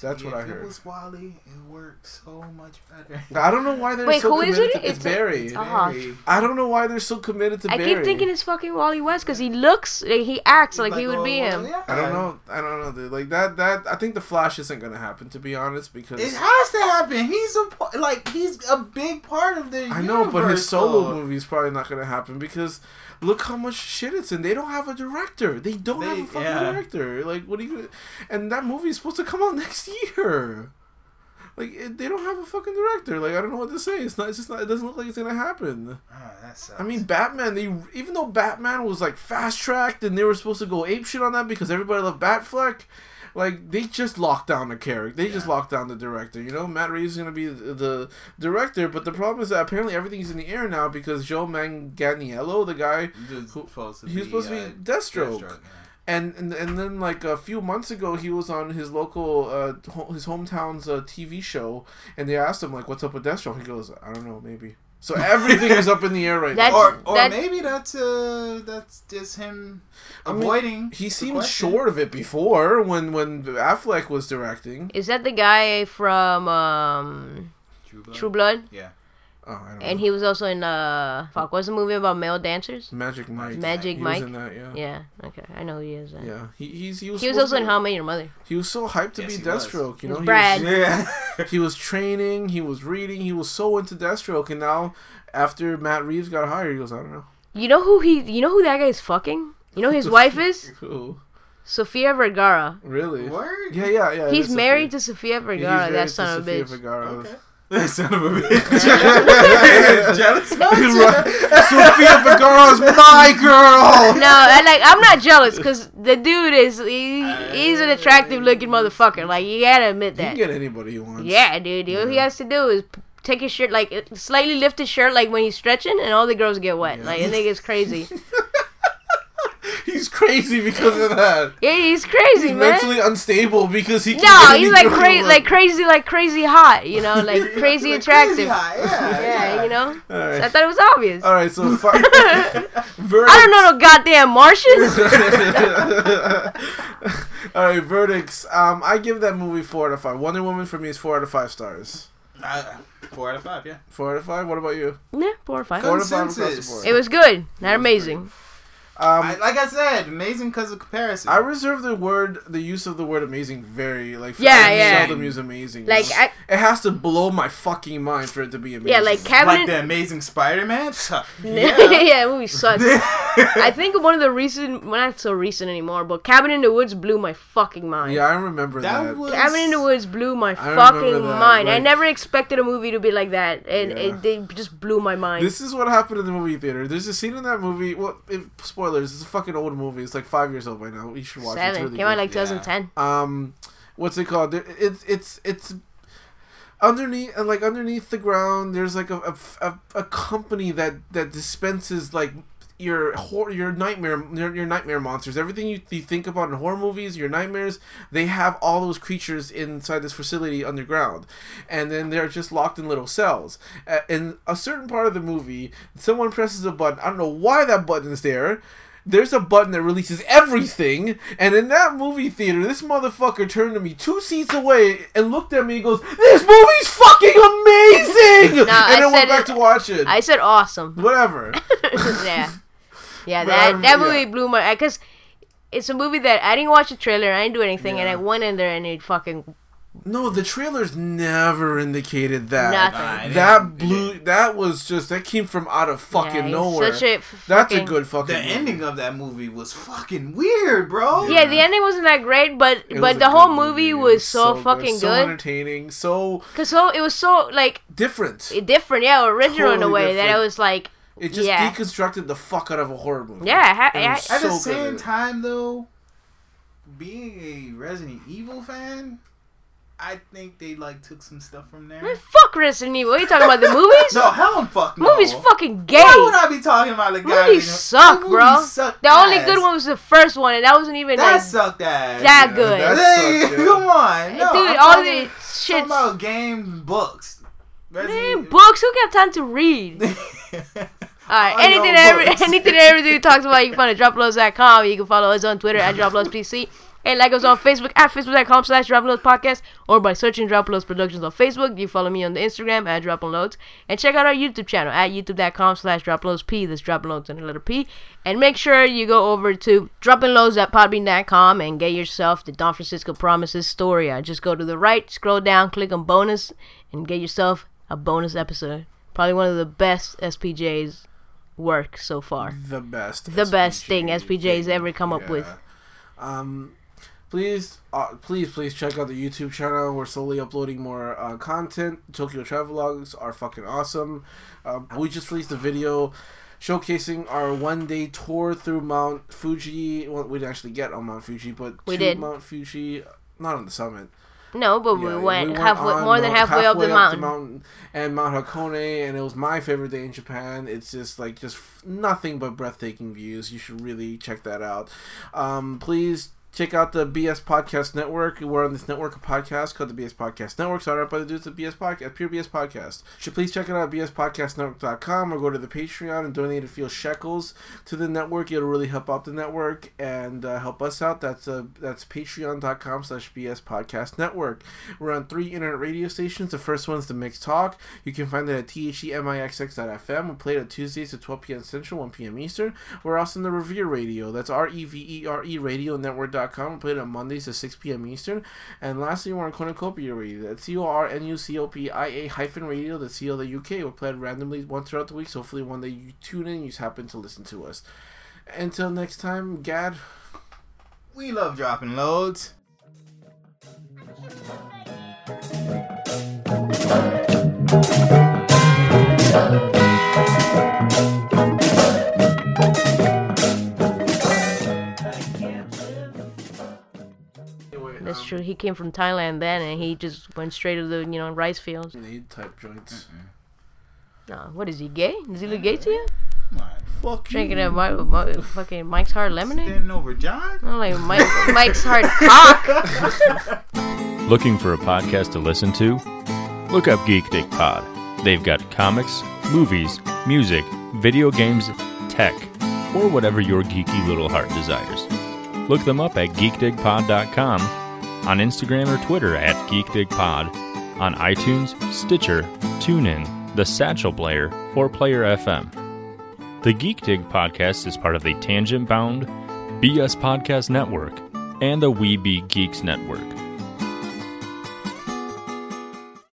That's See, what if I heard. It was Wally. It works so much better. I don't know why they're Wait, so who is committed. it? To, it's, It's a- Barry. Very- uh-huh. I don't know why they're so committed to I Barry. I keep thinking it's fucking Wally West because he looks, like, he acts like, he Like, would be oh, him. yeah. I don't know. I don't know, dude. Like that. That I think the Flash isn't gonna happen, to be honest, because It has to happen. He's a like he's a big part of the. I know, but his solo though. movie is probably not gonna happen because look how much shit it's in. They don't have a director. They don't have a fucking yeah. director. Like, what are you gonna? And that movie is supposed to come out next year. Like, it, they don't have a fucking director. Like, I don't know what to say. It's not. It's just not. It doesn't look like it's gonna happen. Ah, that sucks. I mean, Batman. They even though Batman was like fast tracked and they were supposed to go ape shit on that because everybody loved Batfleck. Like they just locked down the character. They just Yeah. locked down the director. You know, Matt Reeves is gonna be the, the director, but the problem is that apparently everything's in the air now because Joe Manganiello, the guy, Dude's supposed to he was be, supposed to uh, be Deathstroke. yeah. and, and and then like a few months ago, he was on his local, uh, his hometown's uh, TV show, and they asked him like, "What's up with Deathstroke?" He goes, "I don't know, maybe." So everything is up in the air right That's- now. Or, or That- maybe that's uh that's just him I mean, avoiding. He seemed question. sure of it before when when Affleck was directing. Is that the guy from um, True Blood. True Blood? Yeah. Oh, I don't And know. he was also in uh, fuck, what's the movie about male dancers? Magic Mike. Magic he Mike. was in that, yeah. Yeah, okay, I know who he is. then. Yeah, he he's he was. He was also to in be- How I Met Your Mother. He was so hyped to Yes, be he was. Deathstroke. You know, He's he Brad. was, Yeah. he was training, he was reading, he was so into Deathstroke, and now after Matt Reeves got hired, he goes, I don't know. You know who he? You know who that guy is fucking? You know who his wife is Who? Sofia Vergara. Really? Word. Yeah, yeah, yeah. He's married Sofia. to Sofia Yeah, Vergara. he's that married son to of a Sofia bitch. Vergara. Okay. That son of a bitch. Jealous. Sofia Vergara's my girl. No, I like I'm not jealous because the dude is he, he's an attractive looking motherfucker. Like you gotta admit He can get anybody he wants. Yeah, dude. All he has to do is take his shirt like slightly lift his shirt like when he's stretching, and all the girls get wet. Yeah. Like I think it's crazy. He he's crazy because of that. Yeah, he's crazy, He's man. mentally unstable because he. can't no, he's like crazy, like crazy, like crazy hot. You know, like crazy Like attractive. crazy hot, Yeah, yeah, you know. All So I thought it was obvious. All right. So. Fi- I don't know no goddamn Martians. All right, verdicts. Um, I give that movie four out of five. Wonder Woman for me is four out of five stars. Uh, four out of five. Yeah. Four out of five. What about you? yeah, four or five. Four out of five across the board. It was good, not amazing. Um, I, like I said, amazing because of comparison. I reserve the word, the use of the word "amazing" very like. Yeah, I yeah. Seldom use "amazing." Like, I, it has to blow my fucking mind for it to be amazing. yeah, like like Cabin. the Amazing Spider-Man. yeah, yeah. that movie sucks. I think one of the recent, well, not so recent anymore, but Cabin in the Woods blew my fucking mind. Yeah, I remember that. That was Cabin in the Woods blew my I fucking remember that, mind. I never expected a movie to be like that, and Yeah. it, they just blew my mind. This is what happened in the movie theater. There's a scene in that movie. Well, if, spoilers. It's a fucking old movie. It's like five years old by now. You should watch it. It's Seven really came out like Yeah. 2010. um what's it called it's it's it's underneath and like underneath the ground there's like a, a, a, a company that that dispenses like your hor- your nightmare your, your nightmare monsters everything you, you think about in horror movies your nightmares they have all those creatures inside this facility underground and then they're just locked in little cells uh, in a certain part of the movie someone presses a button i don't know why that button is there there's a button that releases everything, and in that movie theater, this motherfucker turned to me two seats away and looked at me and goes, "This movie's fucking amazing!" No, and I then went said back it- to watch it. I said awesome. Whatever. yeah, yeah. But That I'm- that yeah. movie blew my because it's a movie that I didn't watch the trailer. I didn't do anything, and I went in there and it fucking No, the trailers never indicated that. Nothing. Nah, That blew. That was just that came from out of fucking Yeah, nowhere. Such a f- That's a good fucking. The movie. ending of that movie was fucking weird, bro. Yeah, the ending wasn't that great, but It but the whole movie It was so, fucking so good. entertaining, so Cause so it was so like different. Different, yeah, original in a Totally way that different. it was like just yeah. deconstructed the fuck out of a horror movie. yeah, I ha- And it I- was At the so good same at time, though, being a Resident Evil fan, I think they like took some stuff from there. Man, fuck Resident Evil. What are you talking about? The movies? No, hell, I'm fuck no. Movies fucking gay. Why would I be talking about the guy? Movies suck, The bro. movies suck The only good one was the first one, and that wasn't even That like sucked ass. that Yeah, good. that- Hey, sucked, come on, no, Dude, I'm all talking, the talking shit. about game books. Man, books. Who got time to read? All right, anything and every, anything and everything we talked about, you can find at droploads.com. You can follow us on Twitter at droploadspc. And like us on Facebook at facebook.com slash droploadspodcast or by searching Droploads Productions on Facebook. You follow me on the Instagram at droploads. And check out our YouTube channel at youtube.com slash droploadsp. That's droploads and a letter P. And make sure you go over to droppingloads at podbean.com and get yourself the Don Francisco Promises story. Uh, just go to the right, scroll down, click on bonus, and get yourself a bonus episode. Probably one of the best SPJs work so far. the best. The best thing SPJ SPJ's ever come up with. Um, please, uh, please, please check out the YouTube channel. We're slowly uploading more uh, content. Tokyo Travelogues are fucking awesome. Um, we just released a video showcasing our one day tour through Mount Fuji. Well, we didn't actually get on Mount Fuji, but We to did. Mount Fuji, not on the summit. No, but Yeah, we went we halfway, on more than Mount- halfway, up the mountain. and Mount Hakone, and it was my favorite day in Japan. It's just like just f- nothing but breathtaking views. You should really check that out. Um, please check out the BS Podcast Network. We're on this network of podcasts called the BS Podcast Network. Started by the dudes at BS Podcast, Pure BS Podcast. You should please check it out at bspodcastnetwork.com or go to the Patreon and donate a few shekels to the network. It'll really help out the network and uh, help us out. That's uh, that's patreon.com slash BS Podcast Network. We're on three internet radio stations. The first one's the Mix Talk. You can find it at THEMIXX.FM. We play it at Tuesdays at 12 p.m. Central, 1 p.m. Eastern. We're also in the Revere Radio. That's R E V E E We play it on Mondays at 6 p.m. Eastern. And lastly, we're on Cornucopia Radio. That's C O R N U C O P I A hyphen radio. The UK. We play it randomly once throughout the week. So hopefully one day you tune in, you just happen to listen to us. Until next time, Gad. We love dropping loads. That's true. He came from Thailand then, and he just went straight to the you know rice fields. Need type joints. No, what is he gay? Does he look gay to you? Come. Fuck Drinking you. a Mi- Mi- fucking Mike's Hard Lemonade. Standing over John? I'm like Mike, Mike's Hard Cock. Looking for a podcast to listen to? Look up Geek Dig Pod. They've got comics, movies, music, video games, tech, or whatever your geeky little heart desires. Look them up at geekdigpod.com, on Instagram or Twitter at geekdigpod, on iTunes, Stitcher, TuneIn, the Satchel Player, or Player FM. The Geek Dig podcast is part of the Tangent Bound, BS Podcast Network, and the We Be Geeks Network.